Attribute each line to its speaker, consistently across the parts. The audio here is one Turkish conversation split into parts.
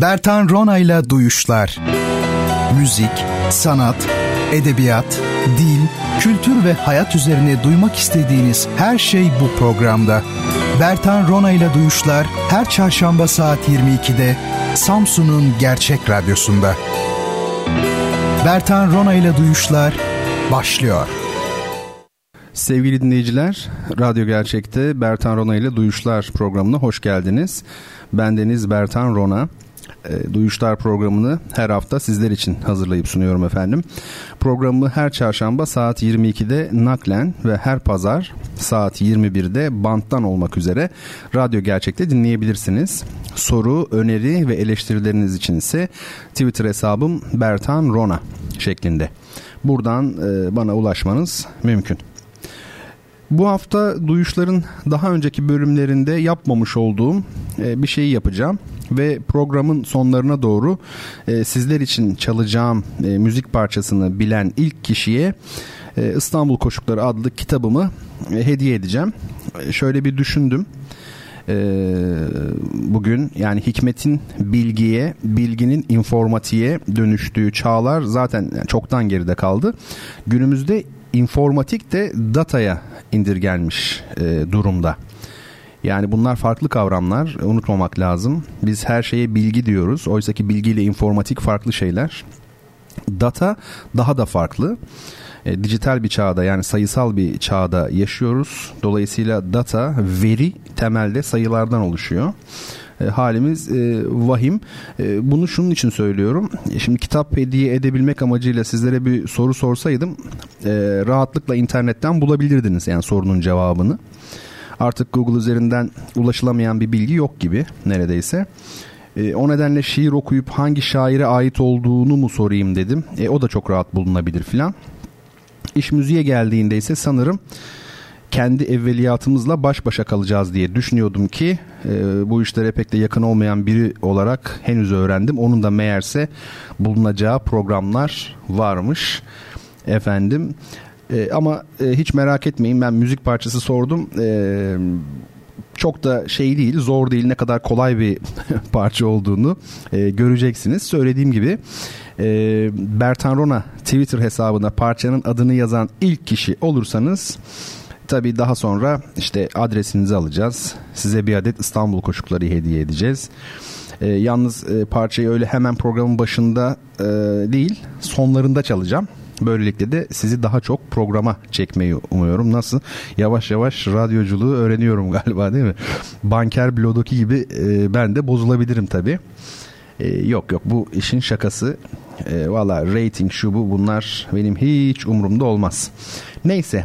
Speaker 1: Bertan Rona ile Duyuşlar Müzik, sanat, edebiyat, dil, kültür ve hayat üzerine duymak istediğiniz her şey bu programda. Bertan Rona ile Duyuşlar her çarşamba saat 22'de Samsun'un Gerçek Radyosu'nda. Bertan Rona ile Duyuşlar başlıyor.
Speaker 2: Sevgili dinleyiciler, Radyo Gerçek'te Bertan Rona ile Duyuşlar programına hoş geldiniz. Ben Deniz Bertan Rona. E, Duyuşlar programını her hafta sizler için hazırlayıp sunuyorum efendim. Programı her çarşamba saat 22'de naklen ve her pazar saat 21'de banttan olmak üzere Radyo Gerçek'te dinleyebilirsiniz. Soru, öneri ve eleştirileriniz için ise Twitter hesabım Bertan Rona şeklinde. Buradan e, bana ulaşmanız mümkün. Bu hafta duyuşların daha önceki bölümlerinde yapmamış olduğum e, bir şeyi yapacağım ve programın sonlarına doğru e, sizler için çalacağım e, müzik parçasını bilen ilk kişiye İstanbul Koşukları adlı kitabımı hediye edeceğim. Şöyle bir düşündüm bugün yani hikmetin bilgiye, bilginin informatiğe dönüştüğü çağlar zaten çoktan geride kaldı. Günümüzde informatik de dataya indirgenmiş e, durumda. Yani bunlar farklı kavramlar unutmamak lazım. Biz her şeye bilgi diyoruz. Oysa ki bilgiyle informatik farklı şeyler. Data daha da farklı. E, dijital bir çağda yani sayısal bir çağda yaşıyoruz. Dolayısıyla data, veri temelde sayılardan oluşuyor. E, halimiz e, vahim. E, bunu şunun için söylüyorum. E, şimdi kitap hediye edebilmek amacıyla sizlere bir soru sorsaydım e, rahatlıkla internetten bulabilirdiniz yani sorunun cevabını. Artık Google üzerinden ulaşılamayan bir bilgi yok gibi neredeyse. E, o nedenle şiir okuyup hangi şaire ait olduğunu mu sorayım dedim. E, o da çok rahat bulunabilir filan. İş müziğe geldiğinde ise sanırım kendi evveliyatımızla baş başa kalacağız diye düşünüyordum ki e, bu işlere pek de yakın olmayan biri olarak henüz öğrendim. Onun da meğerse bulunacağı programlar varmış efendim. E, ama e, hiç merak etmeyin ben müzik parçası sordum. E, çok da şey değil, zor değil, ne kadar kolay bir parça olduğunu e, göreceksiniz. Söylediğim gibi e, Bertan Rona Twitter hesabına parçanın adını yazan ilk kişi olursanız Tabii daha sonra işte adresinizi alacağız. Size bir adet İstanbul koşukları hediye edeceğiz. E, yalnız e, parçayı öyle hemen programın başında e, değil sonlarında çalacağım. Böylelikle de sizi daha çok programa çekmeyi umuyorum. Nasıl? Yavaş yavaş radyoculuğu öğreniyorum galiba değil mi? Banker Blodoki gibi e, ben de bozulabilirim tabii. E, yok yok bu işin şakası. E, Valla rating şu bu bunlar benim hiç umurumda olmaz. Neyse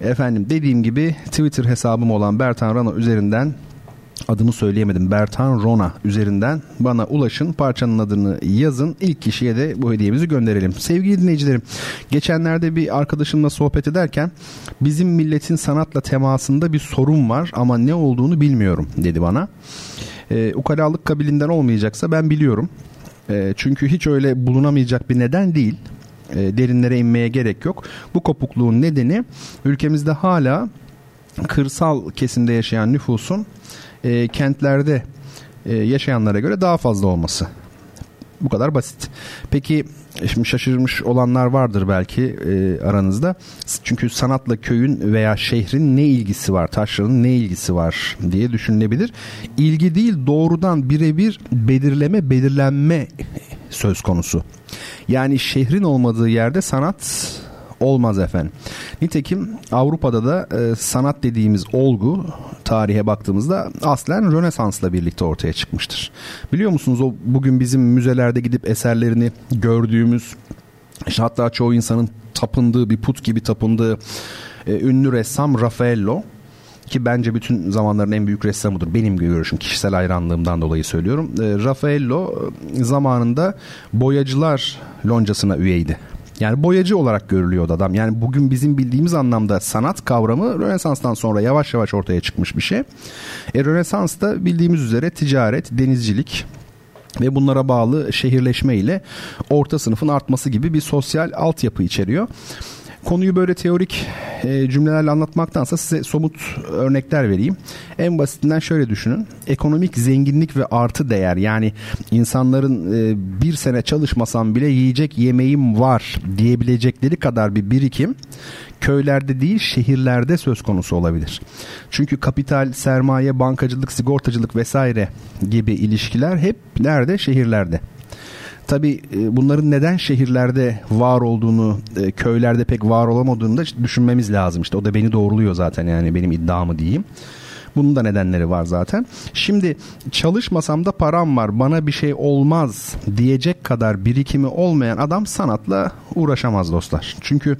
Speaker 2: Efendim dediğim gibi Twitter hesabım olan Bertan Rana üzerinden adını söyleyemedim. Bertan Rona üzerinden bana ulaşın. Parçanın adını yazın. İlk kişiye de bu hediyemizi gönderelim. Sevgili dinleyicilerim, geçenlerde bir arkadaşımla sohbet ederken bizim milletin sanatla temasında bir sorun var ama ne olduğunu bilmiyorum dedi bana. E, ukalalık kabilinden olmayacaksa ben biliyorum. E, çünkü hiç öyle bulunamayacak bir neden değil e, derinlere inmeye gerek yok. Bu kopukluğun nedeni ülkemizde hala kırsal kesimde yaşayan nüfusun e, kentlerde e, yaşayanlara göre daha fazla olması. Bu kadar basit. Peki şimdi şaşırmış olanlar vardır belki e, aranızda. Çünkü sanatla köyün veya şehrin ne ilgisi var, taşranın ne ilgisi var diye düşünülebilir. İlgi değil doğrudan birebir belirleme, belirlenme söz konusu. Yani şehrin olmadığı yerde sanat olmaz efendim. Nitekim Avrupa'da da e, sanat dediğimiz olgu tarihe baktığımızda aslen Rönesans'la birlikte ortaya çıkmıştır. Biliyor musunuz o bugün bizim müzelerde gidip eserlerini gördüğümüz işte hatta çoğu insanın tapındığı bir put gibi tapındığı e, ünlü ressam Raffaello ki bence bütün zamanların en büyük ressamıdır. Benim görüşüm kişisel hayranlığımdan dolayı söylüyorum. E, Raffaello e, zamanında boyacılar loncasına üyeydi. Yani boyacı olarak görülüyordu adam. Yani bugün bizim bildiğimiz anlamda sanat kavramı Rönesans'tan sonra yavaş yavaş ortaya çıkmış bir şey. E, Rönesans'ta bildiğimiz üzere ticaret, denizcilik, ve bunlara bağlı şehirleşme ile orta sınıfın artması gibi bir sosyal altyapı içeriyor. Konuyu böyle teorik e, cümlelerle anlatmaktansa size somut örnekler vereyim. En basitinden şöyle düşünün. Ekonomik zenginlik ve artı değer yani insanların e, bir sene çalışmasam bile yiyecek yemeğim var diyebilecekleri kadar bir birikim köylerde değil şehirlerde söz konusu olabilir. Çünkü kapital, sermaye, bankacılık, sigortacılık vesaire gibi ilişkiler hep nerede? Şehirlerde. Tabi e, bunların neden şehirlerde var olduğunu, e, köylerde pek var olamadığını da düşünmemiz lazım. İşte o da beni doğruluyor zaten yani benim iddiamı diyeyim. Bunun da nedenleri var zaten. Şimdi çalışmasam da param var bana bir şey olmaz diyecek kadar birikimi olmayan adam sanatla uğraşamaz dostlar. Çünkü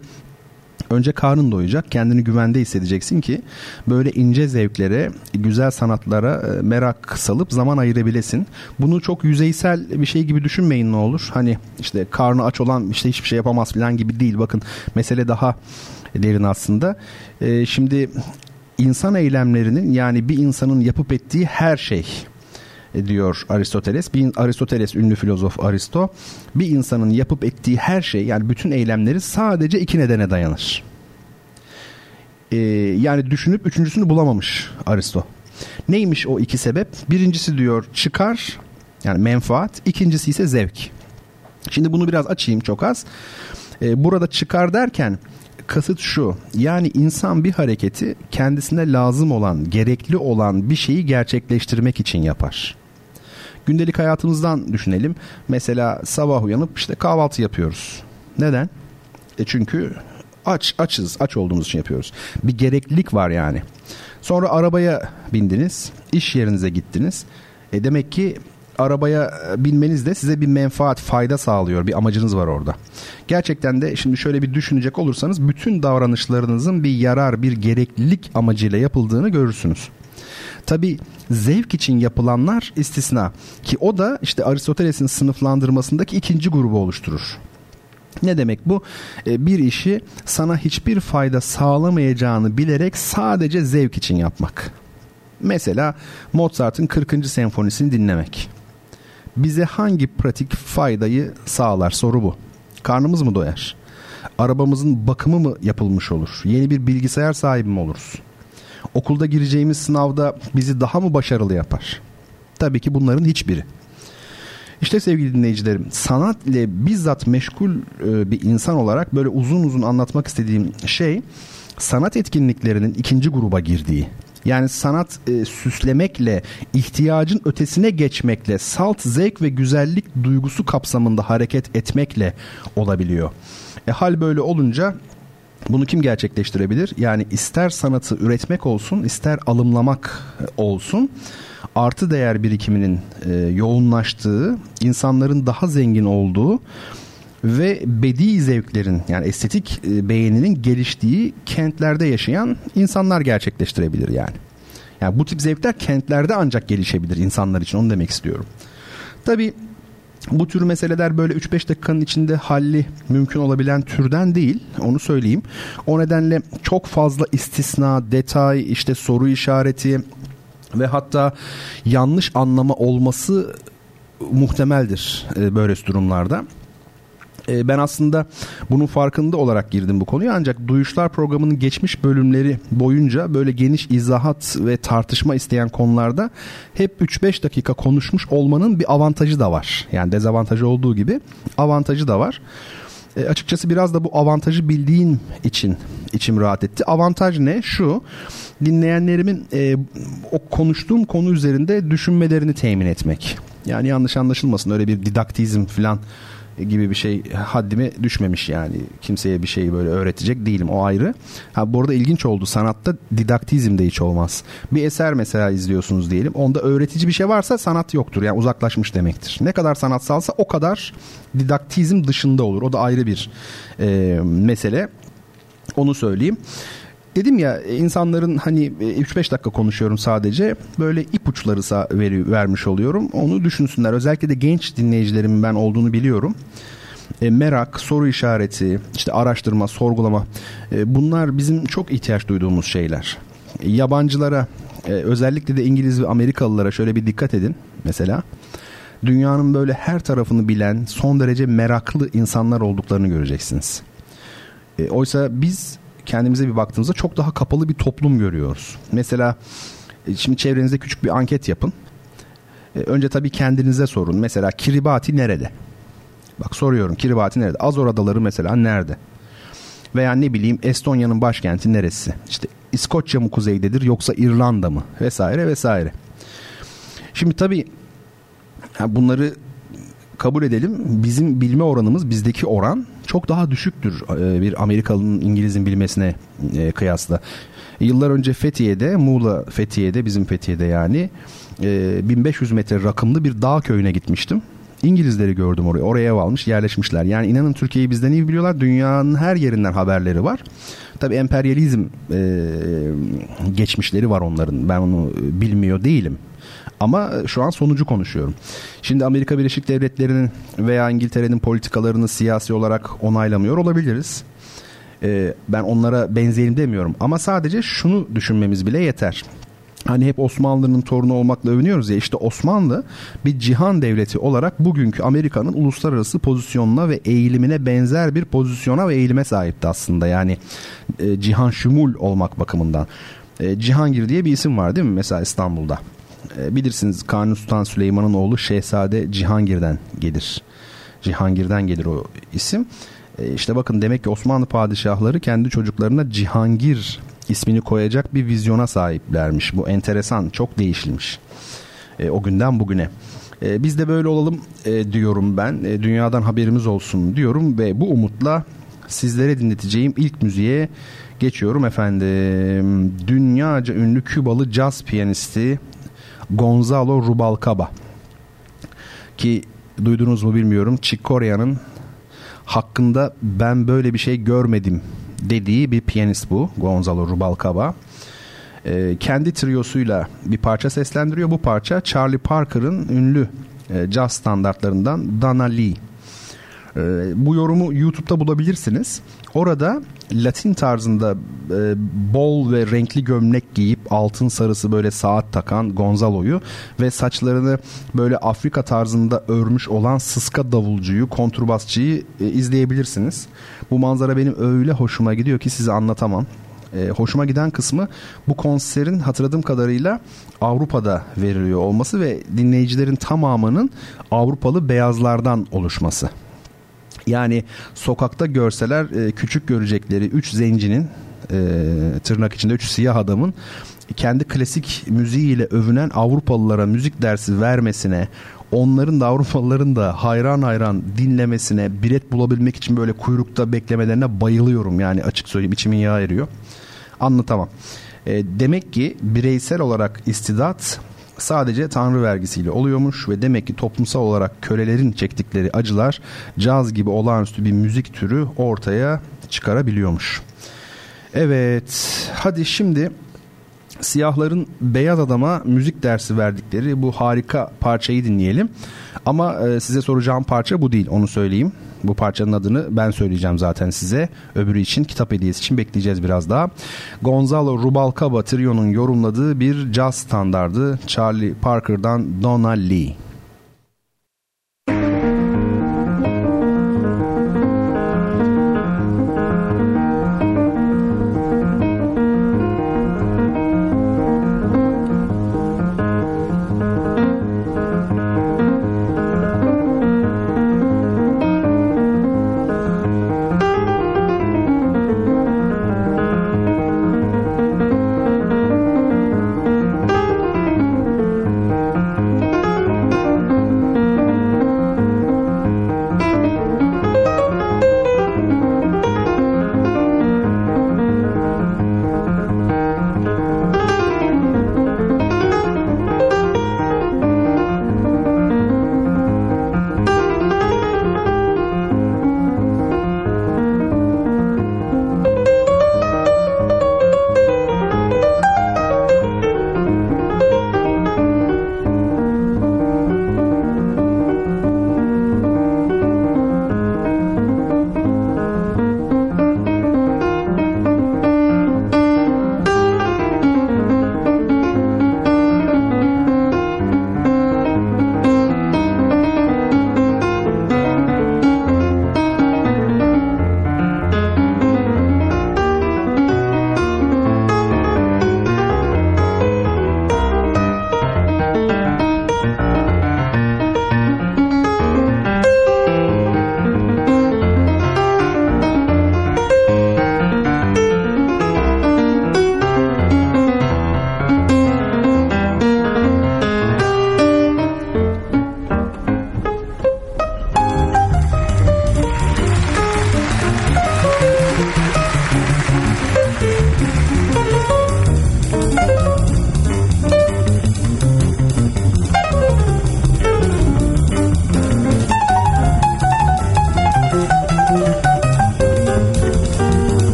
Speaker 2: Önce karnın doyacak, kendini güvende hissedeceksin ki böyle ince zevklere, güzel sanatlara e, merak salıp zaman ayırabilesin. Bunu çok yüzeysel bir şey gibi düşünmeyin ne olur. Hani işte karnı aç olan işte hiçbir şey yapamaz falan gibi değil. Bakın mesele daha derin aslında. Ee, şimdi insan eylemlerinin yani bir insanın yapıp ettiği her şey diyor Aristoteles. Bir Aristoteles ünlü filozof Aristo bir insanın yapıp ettiği her şey yani bütün eylemleri sadece iki nedene dayanır. Ee, yani düşünüp üçüncüsünü bulamamış Aristo. Neymiş o iki sebep? Birincisi diyor çıkar yani menfaat, ikincisi ise zevk. Şimdi bunu biraz açayım çok az. Ee, burada çıkar derken kasıt şu. Yani insan bir hareketi kendisine lazım olan, gerekli olan bir şeyi gerçekleştirmek için yapar. Gündelik hayatımızdan düşünelim. Mesela sabah uyanıp işte kahvaltı yapıyoruz. Neden? E çünkü aç açız. Aç olduğumuz için yapıyoruz. Bir gereklilik var yani. Sonra arabaya bindiniz. iş yerinize gittiniz. E demek ki arabaya binmeniz de size bir menfaat, fayda sağlıyor. Bir amacınız var orada. Gerçekten de şimdi şöyle bir düşünecek olursanız bütün davranışlarınızın bir yarar, bir gereklilik amacıyla yapıldığını görürsünüz. Tabi zevk için yapılanlar istisna ki o da işte Aristoteles'in sınıflandırmasındaki ikinci grubu oluşturur. Ne demek bu? E, bir işi sana hiçbir fayda sağlamayacağını bilerek sadece zevk için yapmak. Mesela Mozart'ın 40. senfonisini dinlemek. Bize hangi pratik faydayı sağlar soru bu. Karnımız mı doyar? Arabamızın bakımı mı yapılmış olur? Yeni bir bilgisayar sahibi mi oluruz? Okulda gireceğimiz sınavda bizi daha mı başarılı yapar? Tabii ki bunların hiçbiri. İşte sevgili dinleyicilerim sanat ile bizzat meşgul e, bir insan olarak böyle uzun uzun anlatmak istediğim şey sanat etkinliklerinin ikinci gruba girdiği. Yani sanat e, süslemekle, ihtiyacın ötesine geçmekle, salt zevk ve güzellik duygusu kapsamında hareket etmekle olabiliyor. E, hal böyle olunca bunu kim gerçekleştirebilir? Yani ister sanatı üretmek olsun, ister alımlamak olsun artı değer birikiminin e, yoğunlaştığı, insanların daha zengin olduğu ve bedi zevklerin yani estetik e, beğeninin geliştiği kentlerde yaşayan insanlar gerçekleştirebilir yani. Yani bu tip zevkler kentlerde ancak gelişebilir insanlar için onu demek istiyorum. Tabii bu tür meseleler böyle 3-5 dakikanın içinde halli mümkün olabilen türden değil onu söyleyeyim. O nedenle çok fazla istisna, detay, işte soru işareti ve hatta yanlış anlama olması muhtemeldir e, böyle durumlarda. E, ben aslında bunun farkında olarak girdim bu konuya ancak Duyuşlar programının geçmiş bölümleri boyunca böyle geniş izahat ve tartışma isteyen konularda hep 3-5 dakika konuşmuş olmanın bir avantajı da var. Yani dezavantajı olduğu gibi avantajı da var. E, açıkçası biraz da bu avantajı bildiğim için içim rahat etti. Avantaj ne? Şu dinleyenlerimin e, o konuştuğum konu üzerinde düşünmelerini temin etmek. Yani yanlış anlaşılmasın öyle bir didaktizm falan gibi bir şey haddime düşmemiş yani. Kimseye bir şeyi böyle öğretecek değilim o ayrı. Ha bu arada ilginç oldu. Sanatta didaktizm de hiç olmaz. Bir eser mesela izliyorsunuz diyelim. Onda öğretici bir şey varsa sanat yoktur. Yani uzaklaşmış demektir. Ne kadar sanatsalsa o kadar didaktizm dışında olur. O da ayrı bir e, mesele. Onu söyleyeyim. Dedim ya insanların hani 3-5 e, dakika konuşuyorum sadece böyle ipuçları veri, vermiş oluyorum. Onu düşünsünler. Özellikle de genç dinleyicilerimin ben olduğunu biliyorum. E, merak, soru işareti, işte araştırma, sorgulama e, bunlar bizim çok ihtiyaç duyduğumuz şeyler. E, yabancılara e, özellikle de İngiliz ve Amerikalılara şöyle bir dikkat edin mesela. Dünyanın böyle her tarafını bilen son derece meraklı insanlar olduklarını göreceksiniz. E, oysa biz kendimize bir baktığımızda çok daha kapalı bir toplum görüyoruz. Mesela e, şimdi çevrenizde küçük bir anket yapın. E, önce tabii kendinize sorun. Mesela Kiribati nerede? Bak soruyorum Kiribati nerede? Azor Adaları mesela nerede? Veya ne bileyim Estonya'nın başkenti neresi? İşte İskoçya mı kuzeydedir yoksa İrlanda mı? Vesaire vesaire. Şimdi tabii bunları kabul edelim. Bizim bilme oranımız bizdeki oran çok daha düşüktür e, bir Amerikalı'nın İngiliz'in bilmesine e, kıyasla. Yıllar önce Fethiye'de, Muğla Fethiye'de, bizim Fethiye'de yani 1500 e, metre rakımlı bir dağ köyüne gitmiştim. İngilizleri gördüm oraya. Oraya ev almış yerleşmişler. Yani inanın Türkiye'yi bizden iyi biliyorlar. Dünyanın her yerinden haberleri var. Tabi emperyalizm e, geçmişleri var onların. Ben onu bilmiyor değilim. Ama şu an sonucu konuşuyorum. Şimdi Amerika Birleşik Devletleri'nin veya İngiltere'nin politikalarını siyasi olarak onaylamıyor olabiliriz. Ee, ben onlara benzeyelim demiyorum. Ama sadece şunu düşünmemiz bile yeter. Hani hep Osmanlı'nın torunu olmakla övünüyoruz ya işte Osmanlı bir cihan devleti olarak bugünkü Amerika'nın uluslararası pozisyonuna ve eğilimine benzer bir pozisyona ve eğilime sahipti aslında. Yani e, cihan şumul olmak bakımından. E, Cihangir diye bir isim var değil mi mesela İstanbul'da? E, bilirsiniz Kanuni Sultan Süleyman'ın oğlu Şehzade Cihangir'den gelir. Cihangir'den gelir o isim. E, işte bakın demek ki Osmanlı padişahları kendi çocuklarına Cihangir ismini koyacak bir vizyona sahiplermiş. Bu enteresan, çok değişilmiş. E, o günden bugüne. E, biz de böyle olalım e, diyorum ben. E, dünyadan haberimiz olsun diyorum ve bu umutla sizlere dinleteceğim ilk müziğe geçiyorum efendim. Dünyaca ünlü Kübalı caz piyanisti Gonzalo Rubalcaba ki duydunuz mu bilmiyorum Chick hakkında ben böyle bir şey görmedim dediği bir piyanist bu Gonzalo Rubalcaba. E, kendi triyosuyla bir parça seslendiriyor. Bu parça Charlie Parker'ın ünlü e, caz standartlarından Dana Lee. E, bu yorumu YouTube'da bulabilirsiniz. Orada Latin tarzında e, bol ve renkli gömlek giyip altın sarısı böyle saat takan Gonzalo'yu ve saçlarını böyle Afrika tarzında örmüş olan sıska davulcuyu, kontrbasçıyı e, izleyebilirsiniz. Bu manzara benim öyle hoşuma gidiyor ki size anlatamam. E, hoşuma giden kısmı bu konserin hatırladığım kadarıyla Avrupa'da veriliyor olması ve dinleyicilerin tamamının Avrupalı beyazlardan oluşması. Yani sokakta görseler e, küçük görecekleri üç zencinin e, tırnak içinde üç siyah adamın kendi klasik müziğiyle övünen Avrupalılara müzik dersi vermesine, onların da Avrupalıların da hayran hayran dinlemesine, bilet bulabilmek için böyle kuyrukta beklemelerine bayılıyorum. Yani açık söyleyeyim içimin yağı eriyor. Anlatamam. E, demek ki bireysel olarak istidat sadece tanrı vergisiyle oluyormuş ve demek ki toplumsal olarak kölelerin çektikleri acılar caz gibi olağanüstü bir müzik türü ortaya çıkarabiliyormuş. Evet hadi şimdi siyahların beyaz adama müzik dersi verdikleri bu harika parçayı dinleyelim. Ama e, size soracağım parça bu değil onu söyleyeyim. Bu parçanın adını ben söyleyeceğim zaten size. Öbürü için kitap hediyesi için bekleyeceğiz biraz daha. Gonzalo Rubalcaba Trio'nun yorumladığı bir jazz standardı Charlie Parker'dan Donna Lee.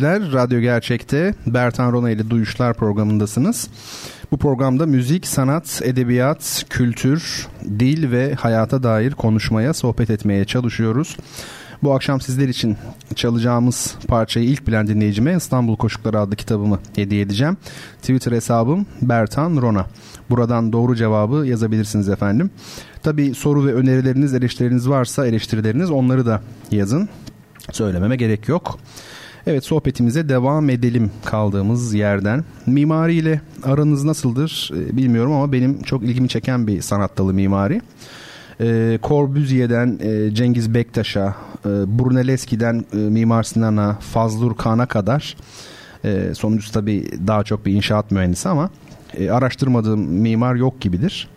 Speaker 2: Dinleyiciler, Radyo Gerçek'te Bertan Rona ile Duyuşlar programındasınız. Bu programda müzik, sanat, edebiyat, kültür, dil ve hayata dair konuşmaya, sohbet etmeye çalışıyoruz. Bu akşam sizler için çalacağımız parçayı ilk bilen dinleyicime İstanbul Koşukları adlı kitabımı hediye edeceğim. Twitter hesabım Bertan Rona. Buradan doğru cevabı yazabilirsiniz efendim. Tabi soru ve önerileriniz, eleştirileriniz varsa eleştirileriniz onları da yazın. Söylememe gerek yok. Evet sohbetimize devam edelim kaldığımız yerden. Mimari ile aranız nasıldır e, bilmiyorum ama benim çok ilgimi çeken bir sanat dalı mimari. E, Corbusier'den e, Cengiz Bektaş'a, e, Brunelleschi'den e, Mimar Sinan'a, Fazlur Kağan'a kadar e, sonuncusu tabii daha çok bir inşaat mühendisi ama araştırmadığım mimar yok gibidir.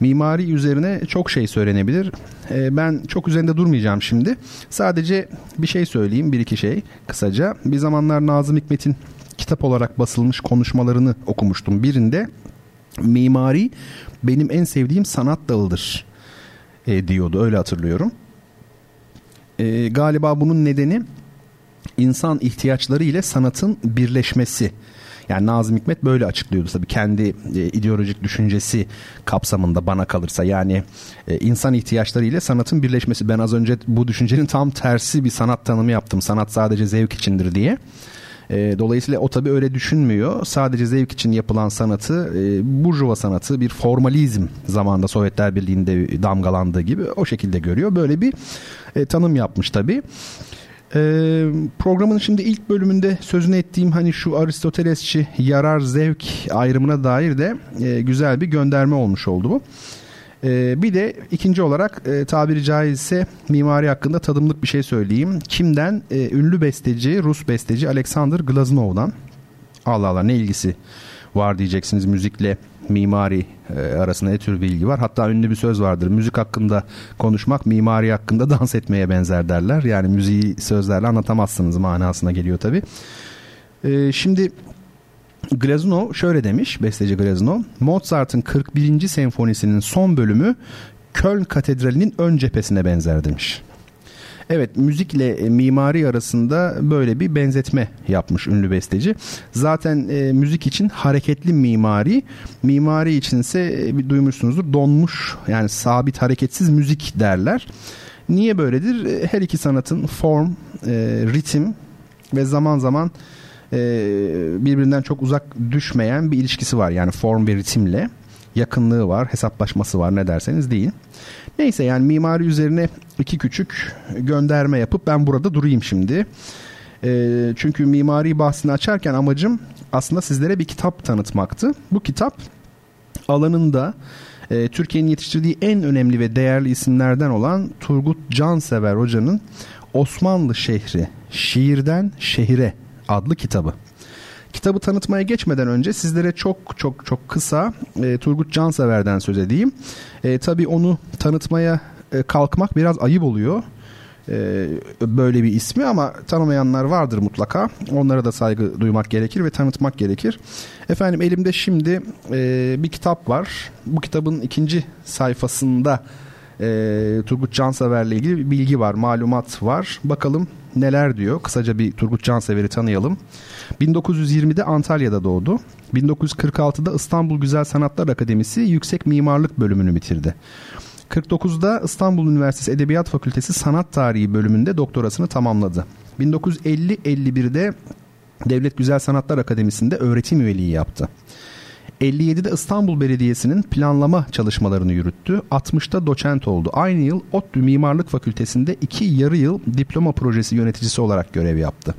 Speaker 2: Mimari üzerine çok şey söylenebilir. E, ben çok üzerinde durmayacağım şimdi. Sadece bir şey söyleyeyim, bir iki şey kısaca. Bir zamanlar Nazım Hikmet'in kitap olarak basılmış konuşmalarını okumuştum. Birinde mimari benim en sevdiğim sanat dalıdır e, diyordu. Öyle hatırlıyorum. E, galiba bunun nedeni insan ihtiyaçları ile sanatın birleşmesi. Yani Nazım Hikmet böyle açıklıyordu tabii kendi e, ideolojik düşüncesi kapsamında bana kalırsa. Yani e, insan ihtiyaçları ile sanatın birleşmesi. Ben az önce bu düşüncenin tam tersi bir sanat tanımı yaptım. Sanat sadece zevk içindir diye. E, dolayısıyla o tabii öyle düşünmüyor. Sadece zevk için yapılan sanatı, e, burjuva sanatı bir formalizm zamanında Sovyetler Birliği'nde damgalandığı gibi o şekilde görüyor. Böyle bir e, tanım yapmış tabii. Ee, programın şimdi ilk bölümünde sözünü ettiğim hani şu Aristotelesçi yarar zevk ayrımına dair de e, güzel bir gönderme olmuş oldu bu. Ee, bir de ikinci olarak e, tabiri caizse mimari hakkında tadımlık bir şey söyleyeyim. Kimden? E, ünlü besteci, Rus besteci Alexander Glaznov'dan. Allah Allah ne ilgisi var diyeceksiniz müzikle mimari e, arasında ne tür bilgi var. Hatta ünlü bir söz vardır. Müzik hakkında konuşmak mimari hakkında dans etmeye benzer derler. Yani müziği sözlerle anlatamazsınız manasına geliyor tabi. E, şimdi Glazunov şöyle demiş besteci Glazunov. Mozart'ın 41. senfonisinin son bölümü Köln Katedrali'nin ön cephesine benzer demiş. Evet müzikle e, mimari arasında böyle bir benzetme yapmış ünlü besteci. Zaten e, müzik için hareketli mimari, mimari içinse e, duymuşsunuzdur donmuş yani sabit hareketsiz müzik derler. Niye böyledir? E, her iki sanatın form, e, ritim ve zaman zaman e, birbirinden çok uzak düşmeyen bir ilişkisi var. Yani form ve ritimle yakınlığı var, hesaplaşması var ne derseniz değil. Neyse yani mimari üzerine iki küçük gönderme yapıp ben burada durayım şimdi. E, çünkü mimari bahsini açarken amacım aslında sizlere bir kitap tanıtmaktı. Bu kitap alanında e, Türkiye'nin yetiştirdiği en önemli ve değerli isimlerden olan Turgut Cansever Hoca'nın Osmanlı Şehri Şiirden Şehire adlı kitabı. Kitabı tanıtmaya geçmeden önce sizlere çok çok çok kısa e, Turgut Cansever'den söz edeyim. E, tabii onu tanıtmaya e, kalkmak biraz ayıp oluyor. E, böyle bir ismi ama tanımayanlar vardır mutlaka. Onlara da saygı duymak gerekir ve tanıtmak gerekir. Efendim elimde şimdi e, bir kitap var. Bu kitabın ikinci sayfasında e, Turgut Cansever'le ilgili bir bilgi var, malumat var. Bakalım neler diyor. Kısaca bir Turgut Cansever'i tanıyalım. 1920'de Antalya'da doğdu. 1946'da İstanbul Güzel Sanatlar Akademisi Yüksek Mimarlık bölümünü bitirdi. 49'da İstanbul Üniversitesi Edebiyat Fakültesi Sanat Tarihi bölümünde doktorasını tamamladı. 1950-51'de Devlet Güzel Sanatlar Akademisi'nde öğretim üyeliği yaptı. 57'de İstanbul Belediyesi'nin planlama çalışmalarını yürüttü. 60'ta doçent oldu. Aynı yıl ODTÜ Mimarlık Fakültesi'nde iki yarı yıl diploma projesi yöneticisi olarak görev yaptı.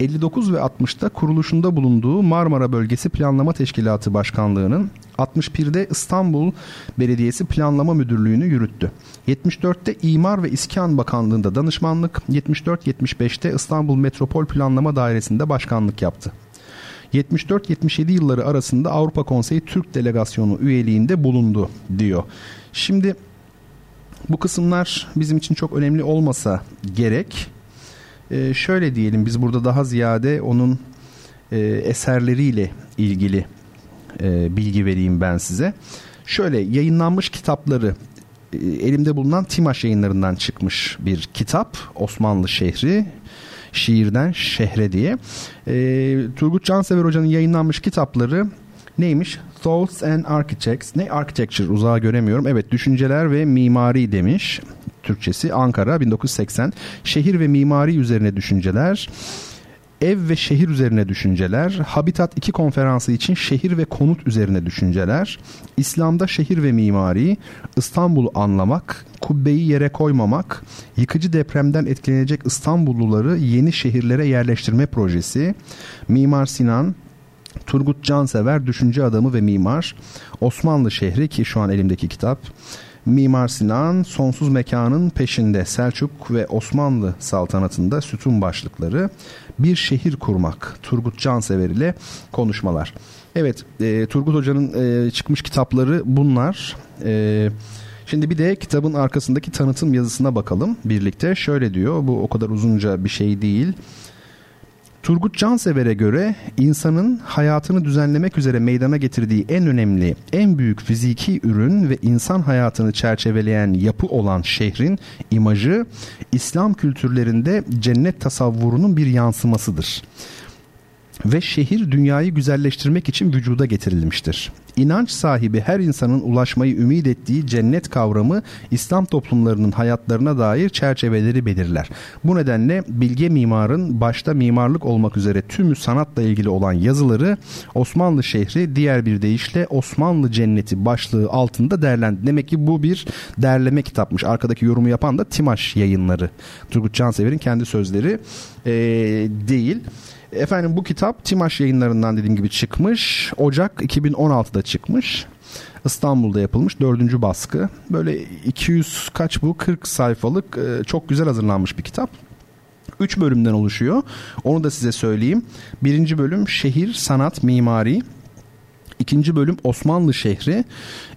Speaker 2: 59 ve 60'ta kuruluşunda bulunduğu Marmara Bölgesi Planlama Teşkilatı Başkanlığı'nın 61'de İstanbul Belediyesi Planlama Müdürlüğü'nü yürüttü. 74'te İmar ve İskan Bakanlığı'nda danışmanlık, 74-75'te İstanbul Metropol Planlama Dairesi'nde başkanlık yaptı. 74-77 yılları arasında Avrupa Konseyi Türk Delegasyonu üyeliğinde bulundu diyor. Şimdi bu kısımlar bizim için çok önemli olmasa gerek. Ee, şöyle diyelim biz burada daha ziyade onun e, eserleriyle ilgili e, bilgi vereyim ben size. Şöyle yayınlanmış kitapları e, elimde bulunan Timaş yayınlarından çıkmış bir kitap Osmanlı şehri şiirden şehre diye. E, Turgut Cansever Hoca'nın yayınlanmış kitapları neymiş? Thoughts and Architects. Ne architecture uzağa göremiyorum. Evet düşünceler ve mimari demiş. Türkçesi Ankara 1980. Şehir ve mimari üzerine düşünceler. Ev ve şehir üzerine düşünceler, Habitat 2 konferansı için şehir ve konut üzerine düşünceler, İslam'da şehir ve mimari, İstanbul'u anlamak, kubbeyi yere koymamak, yıkıcı depremden etkilenecek İstanbulluları yeni şehirlere yerleştirme projesi, Mimar Sinan, Turgut Cansever düşünce adamı ve mimar, Osmanlı şehri ki şu an elimdeki kitap, Mimar Sinan sonsuz mekanın peşinde Selçuk ve Osmanlı saltanatında sütun başlıkları bir şehir kurmak Turgut Cansever ile konuşmalar. Evet e, Turgut Hoca'nın e, çıkmış kitapları bunlar. E, şimdi bir de kitabın arkasındaki tanıtım yazısına bakalım birlikte. Şöyle diyor bu o kadar uzunca bir şey değil. Turgut Cansever'e göre insanın hayatını düzenlemek üzere meydana getirdiği en önemli, en büyük fiziki ürün ve insan hayatını çerçeveleyen yapı olan şehrin imajı İslam kültürlerinde cennet tasavvurunun bir yansımasıdır ve şehir dünyayı güzelleştirmek için vücuda getirilmiştir. İnanç sahibi her insanın ulaşmayı ümit ettiği cennet kavramı İslam toplumlarının hayatlarına dair çerçeveleri belirler. Bu nedenle bilge mimarın başta mimarlık olmak üzere tümü sanatla ilgili olan yazıları Osmanlı şehri diğer bir deyişle Osmanlı cenneti başlığı altında derlendi. Demek ki bu bir derleme kitapmış. Arkadaki yorumu yapan da Timaş yayınları. Turgut Cansever'in kendi sözleri ee, değil. Efendim bu kitap Timaş yayınlarından dediğim gibi çıkmış. Ocak 2016'da çıkmış. İstanbul'da yapılmış dördüncü baskı. Böyle 200 kaç bu 40 sayfalık e, çok güzel hazırlanmış bir kitap. 3 bölümden oluşuyor. Onu da size söyleyeyim. Birinci bölüm şehir, sanat, mimari. İkinci bölüm Osmanlı şehri.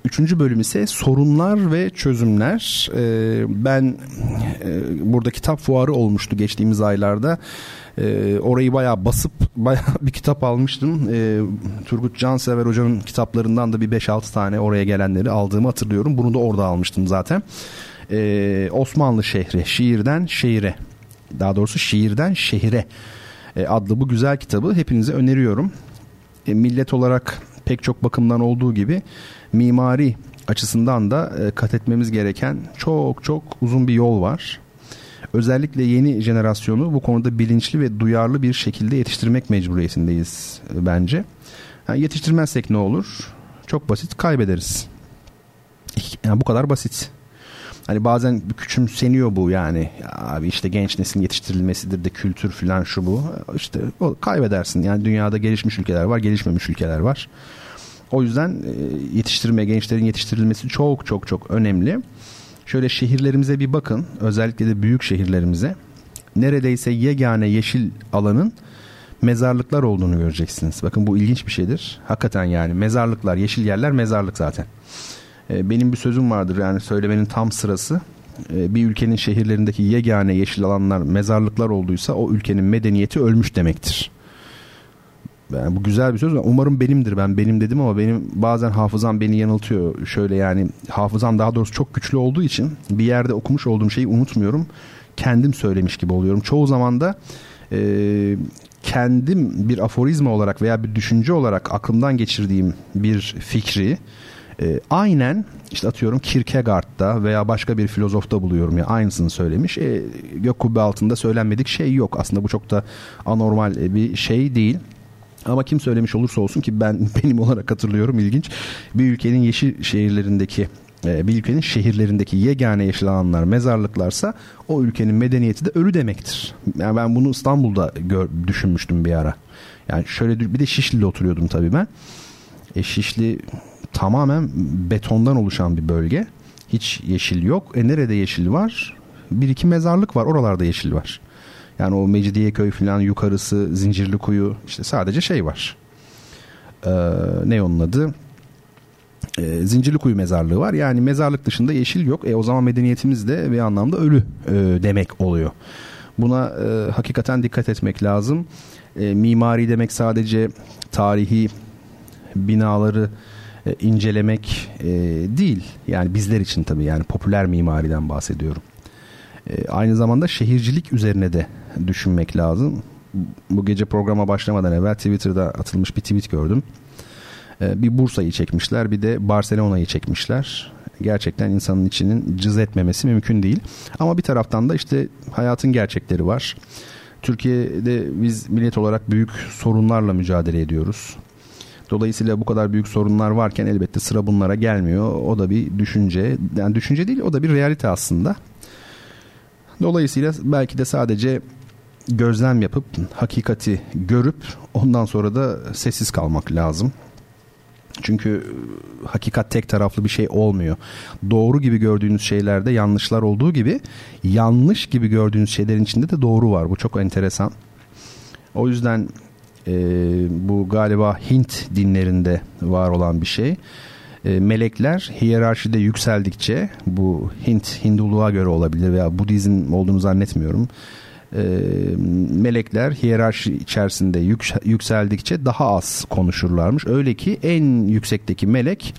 Speaker 2: Üçüncü bölüm ise sorunlar ve çözümler. Ee, ben e, burada kitap fuarı olmuştu geçtiğimiz aylarda. E, orayı bayağı basıp bayağı bir kitap almıştım. E, Turgut Cansever hocanın kitaplarından da bir 5-6 tane oraya gelenleri aldığımı hatırlıyorum. Bunu da orada almıştım zaten. E, Osmanlı şehri, şiirden şehire. Daha doğrusu şiirden şehire e, adlı bu güzel kitabı hepinize öneriyorum. E, millet olarak pek çok bakımdan olduğu gibi mimari açısından da e, kat etmemiz gereken çok çok uzun bir yol var özellikle yeni jenerasyonu bu konuda bilinçli ve duyarlı bir şekilde yetiştirmek mecburiyetindeyiz e, bence. Yani yetiştirmezsek ne olur? Çok basit kaybederiz. Yani bu kadar basit. Hani bazen küçümseniyor bu yani. Ya abi işte genç neslin yetiştirilmesidir de kültür falan şu bu. İşte o kaybedersin. Yani dünyada gelişmiş ülkeler var, gelişmemiş ülkeler var. O yüzden e, yetiştirme, gençlerin yetiştirilmesi çok çok çok önemli. Şöyle şehirlerimize bir bakın. Özellikle de büyük şehirlerimize. Neredeyse yegane yeşil alanın mezarlıklar olduğunu göreceksiniz. Bakın bu ilginç bir şeydir. Hakikaten yani mezarlıklar, yeşil yerler mezarlık zaten. Ee, benim bir sözüm vardır yani söylemenin tam sırası. Ee, bir ülkenin şehirlerindeki yegane yeşil alanlar mezarlıklar olduysa o ülkenin medeniyeti ölmüş demektir. Yani bu güzel bir söz. Umarım benimdir. Ben benim dedim ama benim bazen hafızam beni yanıltıyor. Şöyle yani hafızam daha doğrusu çok güçlü olduğu için bir yerde okumuş olduğum şeyi unutmuyorum. Kendim söylemiş gibi oluyorum. Çoğu zaman da e, kendim bir aforizma olarak veya bir düşünce olarak aklımdan geçirdiğim bir fikri e, aynen işte atıyorum Kierkegaard'da veya başka bir filozofta buluyorum ya aynısını söylemiş. E, gök kubbe altında söylenmedik şey yok. Aslında bu çok da anormal bir şey değil. Ama kim söylemiş olursa olsun ki ben benim olarak hatırlıyorum ilginç. Bir ülkenin yeşil şehirlerindeki e, bir ülkenin şehirlerindeki yegane yeşil alanlar mezarlıklarsa o ülkenin medeniyeti de ölü demektir. Yani ben bunu İstanbul'da gör, düşünmüştüm bir ara. Yani şöyle bir de Şişli'de oturuyordum tabii ben. E Şişli tamamen betondan oluşan bir bölge. Hiç yeşil yok. E nerede yeşil var? Bir iki mezarlık var. Oralarda yeşil var. Yani o Mecidiyeköy falan yukarısı Zincirli Kuyu işte sadece şey var. Ee, ne onun adı? Ee, Zincirli Kuyu mezarlığı var. Yani mezarlık dışında yeşil yok. E o zaman medeniyetimiz de bir anlamda ölü e, demek oluyor. Buna e, hakikaten dikkat etmek lazım. E, mimari demek sadece tarihi binaları e, incelemek e, değil. Yani bizler için tabii yani popüler mimariden bahsediyorum. E, aynı zamanda şehircilik üzerine de düşünmek lazım. Bu gece programa başlamadan evvel Twitter'da atılmış bir tweet gördüm. E, bir Bursa'yı çekmişler bir de Barcelona'yı çekmişler. Gerçekten insanın içinin cız etmemesi mümkün değil. Ama bir taraftan da işte hayatın gerçekleri var. Türkiye'de biz millet olarak büyük sorunlarla mücadele ediyoruz. Dolayısıyla bu kadar büyük sorunlar varken elbette sıra bunlara gelmiyor. O da bir düşünce. Yani düşünce değil o da bir realite aslında. Dolayısıyla belki de sadece gözlem yapıp hakikati görüp ondan sonra da sessiz kalmak lazım. Çünkü hakikat tek taraflı bir şey olmuyor. Doğru gibi gördüğünüz şeylerde yanlışlar olduğu gibi yanlış gibi gördüğünüz şeylerin içinde de doğru var. Bu çok enteresan. O yüzden e, bu galiba Hint dinlerinde var olan bir şey. E, melekler hiyerarşide yükseldikçe bu Hint Hinduluğa göre olabilir veya Budizm olduğunu zannetmiyorum. E, melekler hiyerarşi içerisinde yük, yükseldikçe daha az konuşurlarmış. Öyle ki en yüksekteki melek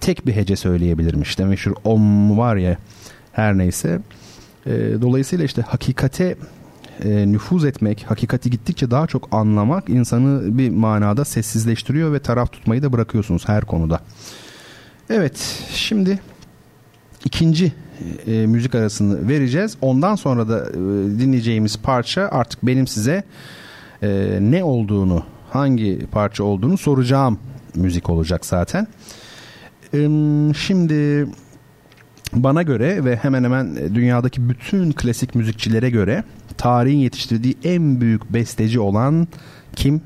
Speaker 2: tek bir hece söyleyebilirmiş. Demek şu om var ya her neyse. E, dolayısıyla işte hakikate e, nüfuz etmek, hakikati gittikçe daha çok anlamak insanı bir manada sessizleştiriyor ve taraf tutmayı da bırakıyorsunuz her konuda. Evet, şimdi ikinci e, müzik arasını vereceğiz. Ondan sonra da e, dinleyeceğimiz parça artık benim size e, ne olduğunu, hangi parça olduğunu soracağım müzik olacak zaten. E, şimdi bana göre ve hemen hemen dünyadaki bütün klasik müzikçilere göre tarihin yetiştirdiği en büyük besteci olan kim?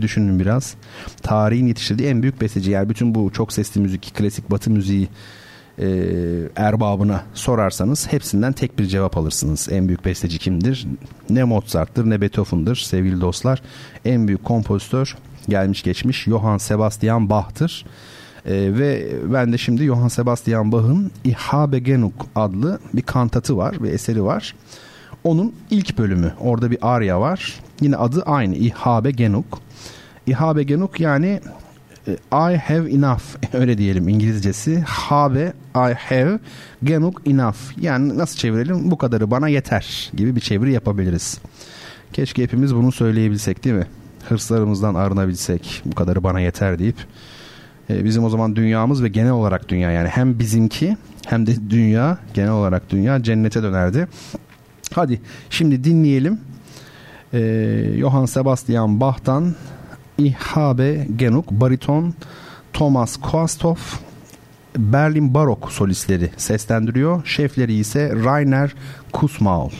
Speaker 2: Düşünün biraz. Tarihin yetiştirdiği en büyük besteci. Yani bütün bu çok sesli müzik, klasik batı müziği e, erbabına sorarsanız hepsinden tek bir cevap alırsınız. En büyük besteci kimdir? Ne Mozart'tır ne Beethoven'dır sevgili dostlar. En büyük kompozitör gelmiş geçmiş Johann Sebastian Bach'tır. E, ve ben de şimdi Johann Sebastian Bach'ın İhabe Genug adlı bir kantatı var, bir eseri var. Onun ilk bölümü. Orada bir arya var. Yine adı aynı. İhabe Genug. İhabe Genug yani I have enough öyle diyelim İngilizcesi. Have I have genug enough. Yani nasıl çevirelim? Bu kadarı bana yeter gibi bir çeviri yapabiliriz. Keşke hepimiz bunu söyleyebilsek değil mi? Hırslarımızdan arınabilsek. Bu kadarı bana yeter deyip e, bizim o zaman dünyamız ve genel olarak dünya yani hem bizimki hem de dünya genel olarak dünya cennete dönerdi. Hadi şimdi dinleyelim. Ee, Johann Sebastian Bach'tan İhabe Genuk bariton Thomas Koastoff Berlin Barok solistleri seslendiriyor. Şefleri ise Rainer Kusmaul.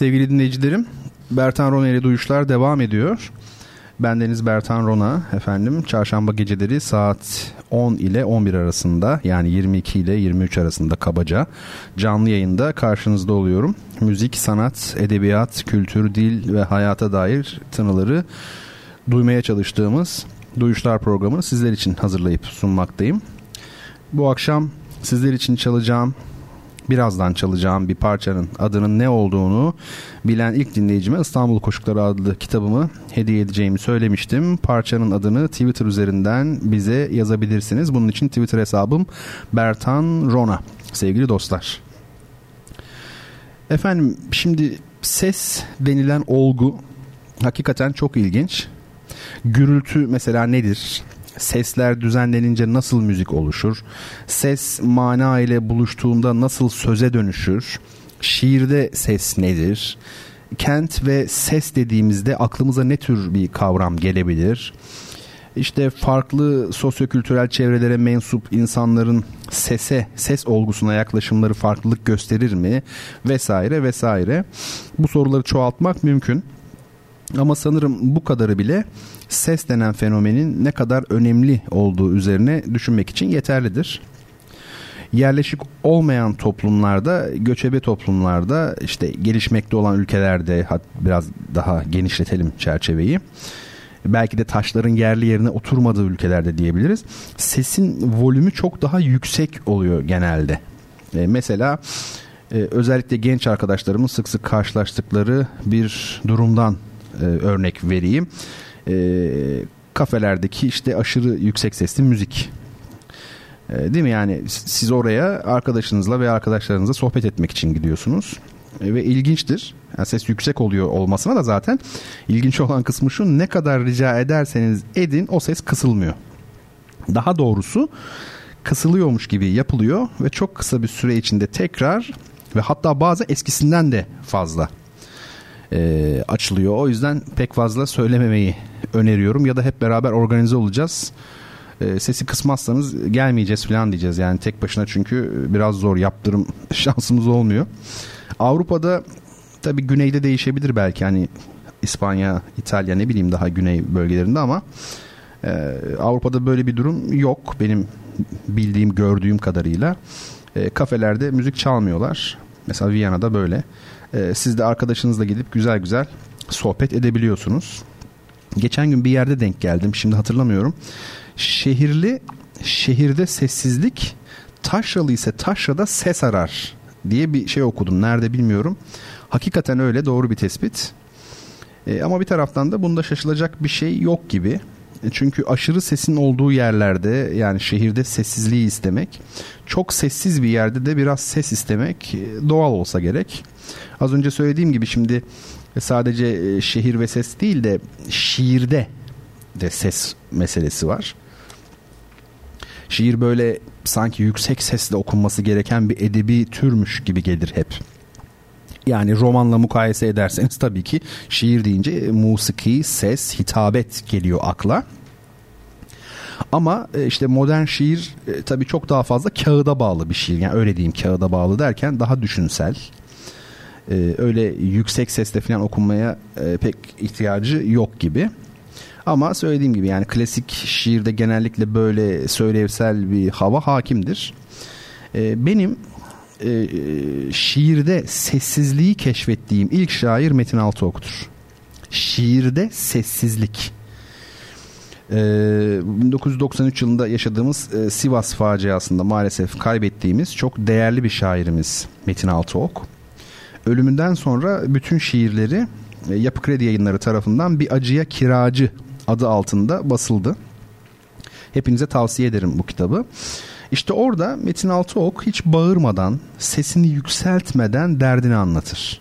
Speaker 2: Sevgili dinleyicilerim. Bertan Rona ile duyuşlar devam ediyor. Bendeniz Bertan Rona efendim. Çarşamba geceleri saat 10 ile 11 arasında yani 22 ile 23 arasında kabaca canlı yayında karşınızda oluyorum. Müzik, sanat, edebiyat, kültür, dil ve hayata dair tınıları duymaya çalıştığımız Duyuşlar programını sizler için hazırlayıp sunmaktayım. Bu akşam sizler için çalacağım birazdan çalacağım bir parçanın adının ne olduğunu bilen ilk dinleyicime İstanbul Koşukları adlı kitabımı hediye edeceğimi söylemiştim. Parçanın adını Twitter üzerinden bize yazabilirsiniz. Bunun için Twitter hesabım Bertan Rona sevgili dostlar. Efendim şimdi ses denilen olgu hakikaten çok ilginç. Gürültü mesela nedir? Sesler düzenlenince nasıl müzik oluşur? Ses mana ile buluştuğunda nasıl söze dönüşür? Şiirde ses nedir? Kent ve ses dediğimizde aklımıza ne tür bir kavram gelebilir? İşte farklı sosyokültürel çevrelere mensup insanların sese, ses olgusuna yaklaşımları farklılık gösterir mi? Vesaire vesaire. Bu soruları çoğaltmak mümkün. Ama sanırım bu kadarı bile ses denen fenomenin ne kadar önemli olduğu üzerine düşünmek için yeterlidir. Yerleşik olmayan toplumlarda, göçebe toplumlarda, işte gelişmekte olan ülkelerde biraz daha genişletelim çerçeveyi. Belki de taşların yerli yerine oturmadığı ülkelerde diyebiliriz. Sesin volümü çok daha yüksek oluyor genelde. E, mesela e, özellikle genç arkadaşlarımın sık sık karşılaştıkları bir durumdan e, örnek vereyim. E, kafelerdeki işte aşırı yüksek sesli müzik. E, değil mi yani siz oraya arkadaşınızla ve arkadaşlarınızla sohbet etmek için gidiyorsunuz. E, ve ilginçtir. Yani ses yüksek oluyor olmasına da zaten ilginç olan kısmı şu ne kadar rica ederseniz edin o ses kısılmıyor. Daha doğrusu kısılıyormuş gibi yapılıyor ve çok kısa bir süre içinde tekrar ve hatta bazı eskisinden de fazla e, açılıyor. O yüzden pek fazla söylememeyi öneriyorum ya da hep beraber organize olacağız. E, sesi kısmazsanız gelmeyeceğiz falan diyeceğiz. Yani tek başına çünkü biraz zor yaptırım şansımız olmuyor. Avrupa'da tabii güneyde değişebilir belki hani İspanya, İtalya ne bileyim daha güney bölgelerinde ama e, Avrupa'da böyle bir durum yok benim bildiğim gördüğüm kadarıyla. E, kafelerde müzik çalmıyorlar. Mesela Viyana'da böyle. E, siz de arkadaşınızla gidip güzel güzel sohbet edebiliyorsunuz. Geçen gün bir yerde denk geldim. Şimdi hatırlamıyorum. Şehirli şehirde sessizlik, taşralı ise taşrada ses arar diye bir şey okudum. Nerede bilmiyorum. Hakikaten öyle doğru bir tespit. E, ama bir taraftan da bunda şaşılacak bir şey yok gibi. E, çünkü aşırı sesin olduğu yerlerde yani şehirde sessizliği istemek, çok sessiz bir yerde de biraz ses istemek e, doğal olsa gerek. Az önce söylediğim gibi şimdi sadece e, şehir ve ses değil de şiirde de ses meselesi var. Şiir böyle sanki yüksek sesle okunması gereken bir edebi türmüş gibi gelir hep. Yani romanla mukayese ederseniz tabii ki şiir deyince e, musiki, ses, hitabet geliyor akla. Ama e, işte modern şiir e, tabii çok daha fazla kağıda bağlı bir şiir. Yani öyle diyeyim kağıda bağlı derken daha düşünsel. Öyle yüksek sesle falan okunmaya pek ihtiyacı yok gibi. Ama söylediğim gibi yani klasik şiirde genellikle böyle söylevsel bir hava hakimdir. Benim e, şiirde sessizliği keşfettiğim ilk şair Metin Altıok'tur. Şiirde sessizlik. E, 1993 yılında yaşadığımız e, Sivas faciasında maalesef kaybettiğimiz çok değerli bir şairimiz Metin Altıok. Ölümünden sonra bütün şiirleri e, Yapı Kredi Yayınları tarafından bir acıya kiracı adı altında basıldı. Hepinize tavsiye ederim bu kitabı. İşte orada Metin Altıok hiç bağırmadan, sesini yükseltmeden derdini anlatır.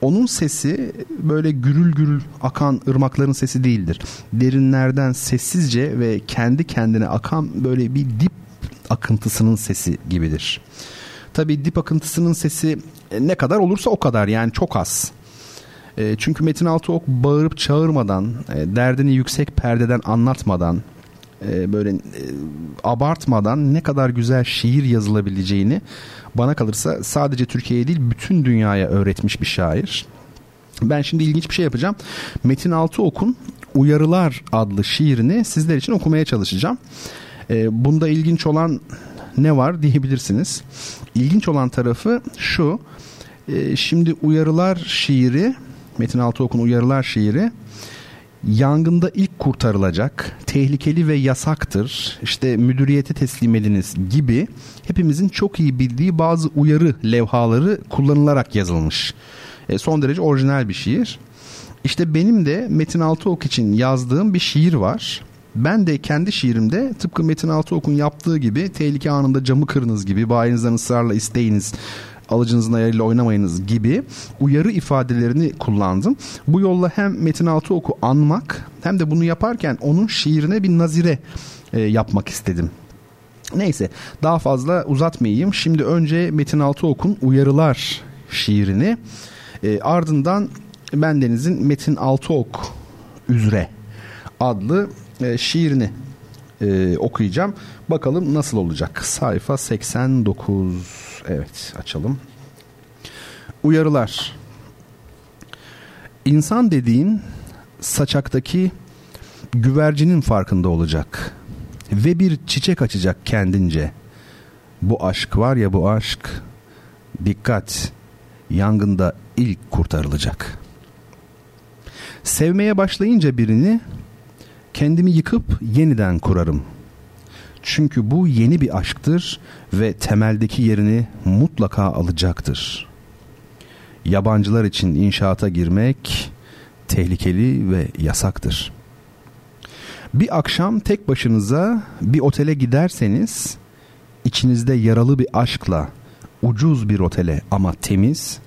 Speaker 2: Onun sesi böyle gürül gürül akan ırmakların sesi değildir. Derinlerden sessizce ve kendi kendine akan böyle bir dip akıntısının sesi gibidir. Tabi dip akıntısının sesi ne kadar olursa o kadar yani çok az. E, çünkü Metin Altıok bağırıp çağırmadan, e, derdini yüksek perdeden anlatmadan, e, böyle e, abartmadan ne kadar güzel şiir yazılabileceğini bana kalırsa sadece Türkiye'ye değil bütün dünyaya öğretmiş bir şair. Ben şimdi ilginç bir şey yapacağım. Metin Altıok'un Uyarılar adlı şiirini sizler için okumaya çalışacağım. E, bunda ilginç olan ne var diyebilirsiniz. İlginç olan tarafı şu. Şimdi Uyarılar şiiri Metin Altıok'un Uyarılar şiiri yangında ilk kurtarılacak, tehlikeli ve yasaktır, işte müdüriyete teslim ediniz gibi hepimizin çok iyi bildiği bazı uyarı levhaları kullanılarak yazılmış. E, son derece orijinal bir şiir. İşte benim de Metin Altıok için yazdığım bir şiir var. Ben de kendi şiirimde tıpkı Metin Altıok'un yaptığı gibi tehlike anında camı kırınız gibi bayinizden ısrarla isteyiniz alıcınızın ayarıyla oynamayınız gibi uyarı ifadelerini kullandım. Bu yolla hem Metin Altıok'u anmak hem de bunu yaparken onun şiirine bir nazire e, yapmak istedim. Neyse daha fazla uzatmayayım. Şimdi önce Metin Altıok'un Uyarılar şiirini e, ardından Bendeniz'in Metin Altıok üzere adlı e, şiirini e, okuyacağım. Bakalım nasıl olacak. Sayfa 89. Evet açalım. Uyarılar. İnsan dediğin saçaktaki güvercinin farkında olacak ve bir çiçek açacak kendince. Bu aşk var ya bu aşk dikkat yangında ilk kurtarılacak. Sevmeye başlayınca birini kendimi yıkıp yeniden kurarım. Çünkü bu yeni bir aşktır ve temeldeki yerini mutlaka alacaktır. Yabancılar için inşaata girmek tehlikeli ve yasaktır. Bir akşam tek başınıza bir otele giderseniz içinizde yaralı bir aşkla ucuz bir otele ama temiz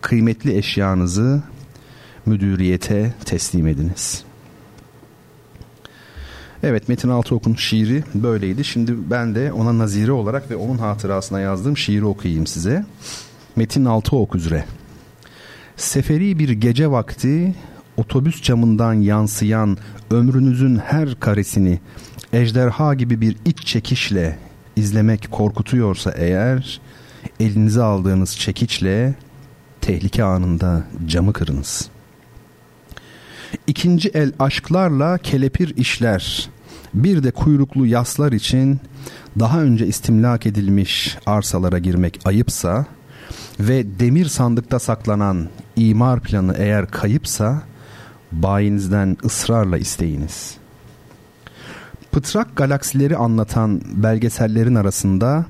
Speaker 2: kıymetli eşyanızı müdüriyete teslim ediniz. Evet Metin Altıok'un şiiri böyleydi. Şimdi ben de ona nazire olarak ve onun hatırasına yazdığım şiiri okuyayım size. Metin Altıok üzere. Seferi bir gece vakti otobüs camından yansıyan ömrünüzün her karesini ejderha gibi bir iç çekişle izlemek korkutuyorsa eğer elinize aldığınız çekiçle tehlike anında camı kırınız. İkinci el aşklarla kelepir işler, bir de kuyruklu yaslar için daha önce istimlak edilmiş arsalara girmek ayıpsa ve demir sandıkta saklanan imar planı eğer kayıpsa bayinizden ısrarla isteyiniz. Pıtrak galaksileri anlatan belgesellerin arasında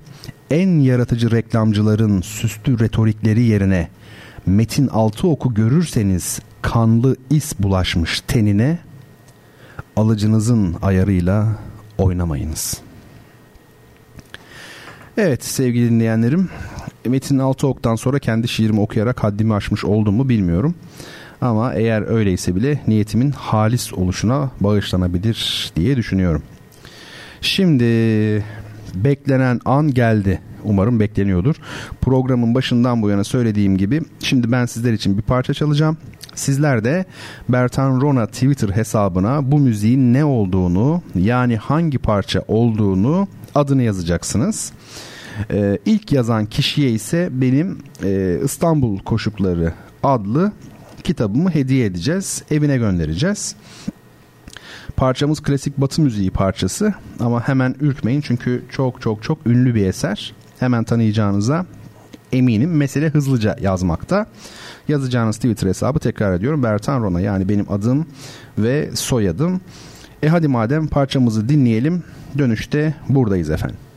Speaker 2: en yaratıcı reklamcıların süslü retorikleri yerine Metin Altıok'u görürseniz kanlı is bulaşmış tenine alıcınızın ayarıyla oynamayınız. Evet sevgili dinleyenlerim Metin Altıok'tan sonra kendi şiirimi okuyarak haddimi aşmış oldum mu bilmiyorum. Ama eğer öyleyse bile niyetimin halis oluşuna bağışlanabilir diye düşünüyorum. Şimdi beklenen an geldi. Umarım bekleniyordur. Programın başından bu yana söylediğim gibi şimdi ben sizler için bir parça çalacağım. Sizler de Bertan Rona Twitter hesabına bu müziğin ne olduğunu yani hangi parça olduğunu adını yazacaksınız. Ee, ilk yazan kişiye ise benim e, İstanbul Koşukları adlı kitabımı hediye edeceğiz. Evine göndereceğiz. Parçamız klasik batı müziği parçası ama hemen ürkmeyin çünkü çok çok çok ünlü bir eser. Hemen tanıyacağınıza eminim. Mesele hızlıca yazmakta. Yazacağınız Twitter hesabı tekrar ediyorum. Bertan Rona yani benim adım ve soyadım. E hadi madem parçamızı dinleyelim. Dönüşte buradayız efendim.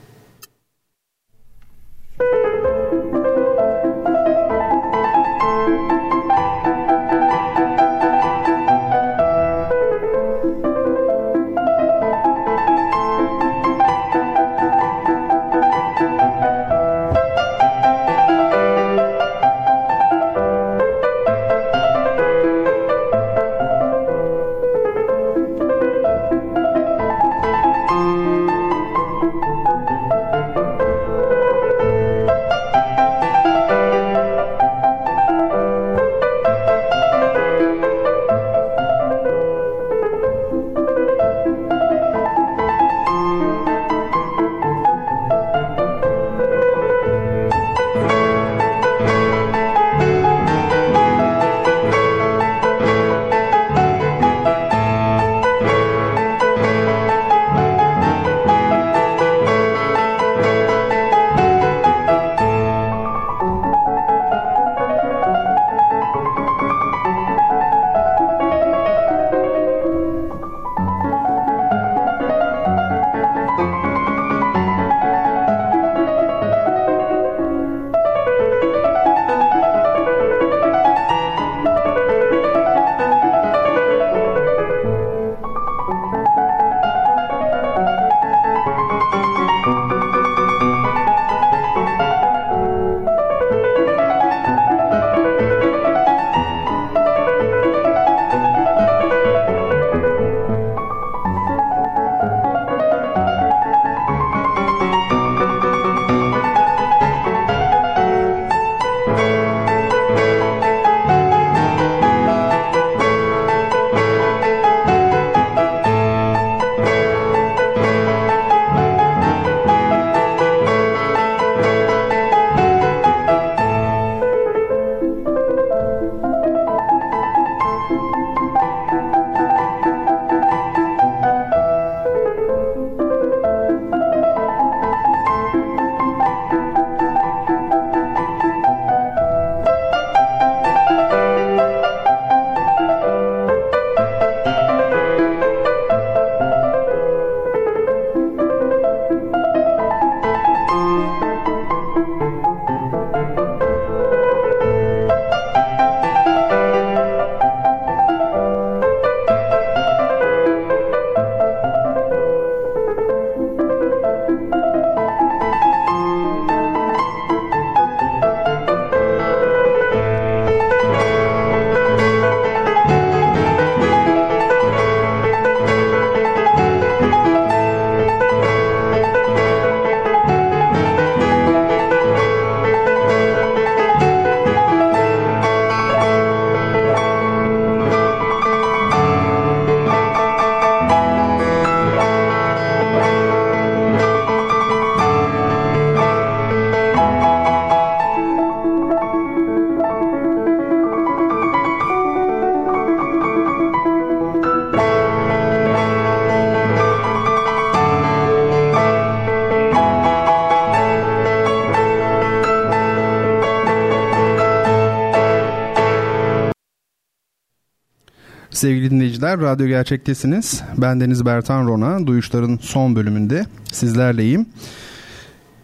Speaker 2: Dinleyiciler. Radyo Gerçek'tesiniz. Ben Deniz Bertan Rona. Duyuşların son bölümünde sizlerleyim.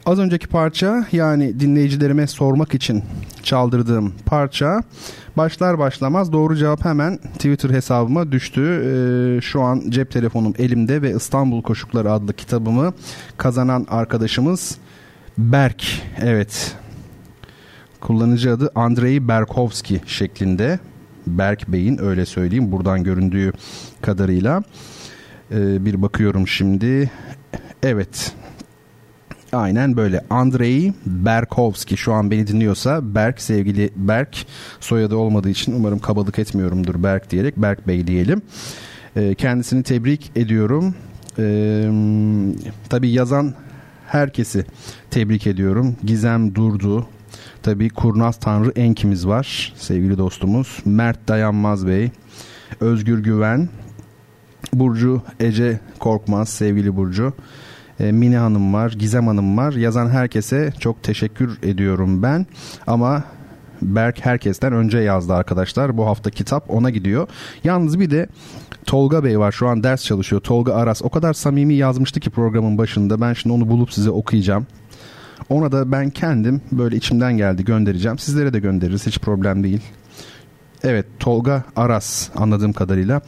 Speaker 2: Az önceki parça yani dinleyicilerime sormak için çaldırdığım parça başlar başlamaz doğru cevap hemen Twitter hesabıma düştü. Ee, şu an cep telefonum elimde ve İstanbul Koşukları adlı kitabımı kazanan arkadaşımız Berk. Evet kullanıcı adı Andrei Berkovski şeklinde. Berk Bey'in öyle söyleyeyim buradan göründüğü kadarıyla. Ee, bir bakıyorum şimdi. Evet Aynen böyle. Andrei Berkovski şu an beni dinliyorsa Berk sevgili Berk soyadı olmadığı için umarım kabalık etmiyorumdur Berk diyerek Berk Bey diyelim. Ee, kendisini tebrik ediyorum. Ee, tabii yazan herkesi tebrik ediyorum. Gizem Durdu, tabii Kurnaz Tanrı Enkimiz var sevgili dostumuz. Mert Dayanmaz Bey, Özgür Güven, Burcu Ece Korkmaz sevgili Burcu. E, Mine Hanım var, Gizem Hanım var. Yazan herkese çok teşekkür ediyorum ben. Ama Berk herkesten önce yazdı arkadaşlar. Bu hafta kitap ona gidiyor. Yalnız bir de Tolga Bey var şu an ders çalışıyor. Tolga Aras o kadar samimi yazmıştı ki programın başında. Ben şimdi onu bulup size okuyacağım. Ona da ben kendim böyle içimden geldi göndereceğim. Sizlere de göndeririz hiç problem değil. Evet Tolga Aras anladığım kadarıyla.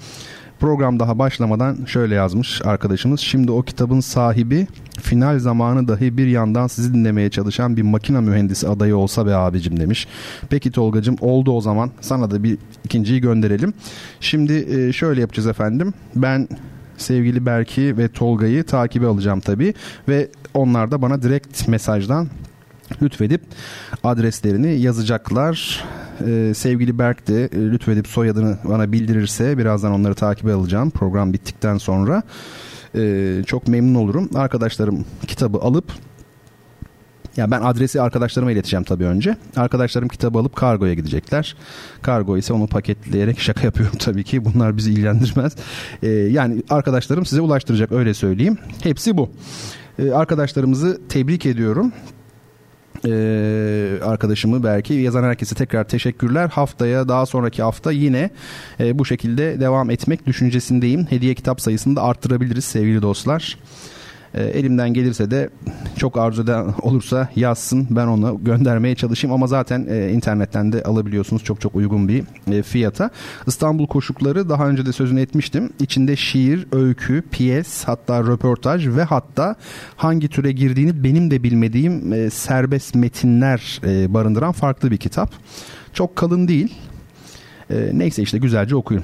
Speaker 2: Program daha başlamadan şöyle yazmış arkadaşımız. Şimdi o kitabın sahibi final zamanı dahi bir yandan sizi dinlemeye çalışan bir makina mühendisi adayı olsa be abicim demiş. Peki Tolgacım oldu o zaman sana da bir ikinciyi gönderelim. Şimdi e, şöyle yapacağız efendim. Ben sevgili Berki ve Tolga'yı takibe alacağım tabii ve onlar da bana direkt mesajdan lütfedip adreslerini yazacaklar. Ee, sevgili Berk de e, lütfedip soyadını bana bildirirse birazdan onları takibe alacağım program bittikten sonra. Ee, çok memnun olurum. Arkadaşlarım kitabı alıp ya ben adresi arkadaşlarıma ileteceğim tabii önce. Arkadaşlarım kitabı alıp kargoya gidecekler. Kargo ise onu paketleyerek şaka yapıyorum tabii ki. Bunlar bizi ilgilendirmez. Ee, yani arkadaşlarım size ulaştıracak öyle söyleyeyim. Hepsi bu. Ee, arkadaşlarımızı tebrik ediyorum e, arkadaşımı belki yazan herkese tekrar teşekkürler. Haftaya daha sonraki hafta yine e, bu şekilde devam etmek düşüncesindeyim. Hediye kitap sayısını da arttırabiliriz sevgili dostlar. E, elimden gelirse de çok arzu eden olursa yazsın ben ona göndermeye çalışayım ama zaten e, internetten de alabiliyorsunuz çok çok uygun bir e, fiyata. İstanbul Koşukları daha önce de sözünü etmiştim. İçinde şiir, öykü, piyes hatta röportaj ve hatta hangi türe girdiğini benim de bilmediğim e, serbest metinler e, barındıran farklı bir kitap. Çok kalın değil. E, neyse işte güzelce okuyun.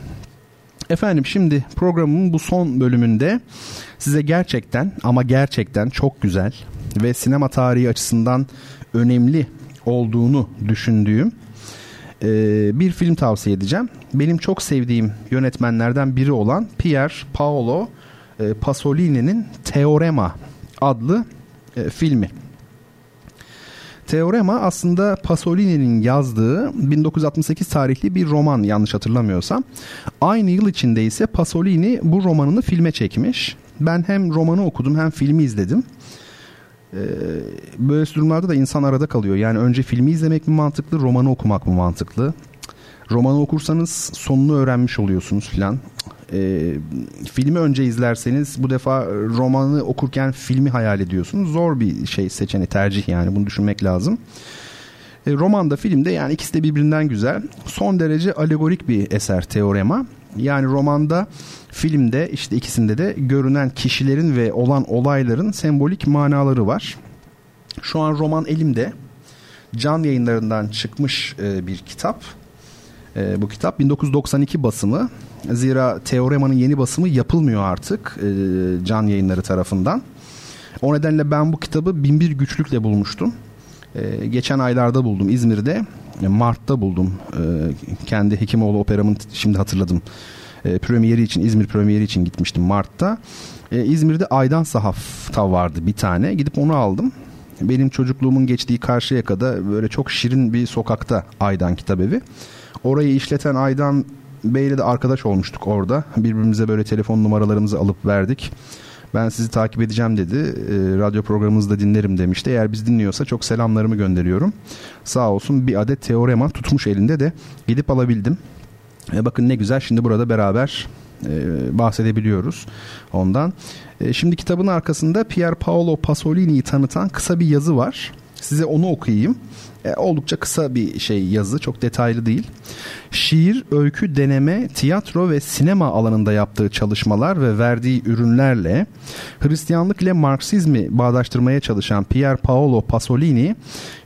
Speaker 2: Efendim şimdi programın bu son bölümünde size gerçekten ama gerçekten çok güzel ve sinema tarihi açısından önemli olduğunu düşündüğüm e, bir film tavsiye edeceğim. Benim çok sevdiğim yönetmenlerden biri olan Pier Paolo e, Pasolini'nin Teorema adlı e, filmi. Teorema aslında Pasolini'nin yazdığı 1968 tarihli bir roman yanlış hatırlamıyorsam. Aynı yıl içinde ise Pasolini bu romanını filme çekmiş. Ben hem romanı okudum hem filmi izledim. Ee, böyle durumlarda da insan arada kalıyor. Yani önce filmi izlemek mi mantıklı, romanı okumak mı mantıklı? Romanı okursanız sonunu öğrenmiş oluyorsunuz filan. E, filmi önce izlerseniz bu defa romanı okurken filmi hayal ediyorsunuz. Zor bir şey seçeneği tercih yani bunu düşünmek lazım. E, romanda filmde yani ikisi de birbirinden güzel. Son derece alegorik bir eser Teorema. Yani romanda filmde işte ikisinde de görünen kişilerin ve olan olayların sembolik manaları var. Şu an roman elimde. Can yayınlarından çıkmış e, bir kitap. E, bu kitap 1992 basımı. Zira Teorema'nın yeni basımı yapılmıyor artık e, Can Yayınları tarafından. O nedenle ben bu kitabı binbir güçlükle bulmuştum. E, geçen aylarda buldum İzmir'de. E, Mart'ta buldum. E, kendi Hekimoğlu operamın şimdi hatırladım. E, premieri için İzmir premieri için gitmiştim Mart'ta. E, İzmir'de Aydan Sahaf'ta vardı bir tane. Gidip onu aldım. Benim çocukluğumun geçtiği Karşıyaka'da böyle çok şirin bir sokakta Aydan Kitabevi. Orayı işleten Aydan Bey'le de arkadaş olmuştuk orada. Birbirimize böyle telefon numaralarımızı alıp verdik. Ben sizi takip edeceğim dedi. E, radyo programınızda dinlerim demişti. Eğer biz dinliyorsa çok selamlarımı gönderiyorum. Sağ olsun bir adet teorema tutmuş elinde de gidip alabildim. E, bakın ne güzel şimdi burada beraber e, bahsedebiliyoruz ondan. E, şimdi kitabın arkasında Pier Paolo Pasolini'yi tanıtan kısa bir yazı var. Size onu okuyayım. E, oldukça kısa bir şey yazı, çok detaylı değil. Şiir, öykü, deneme, tiyatro ve sinema alanında yaptığı çalışmalar ve verdiği ürünlerle Hristiyanlık ile Marksizmi bağdaştırmaya çalışan Pier Paolo Pasolini,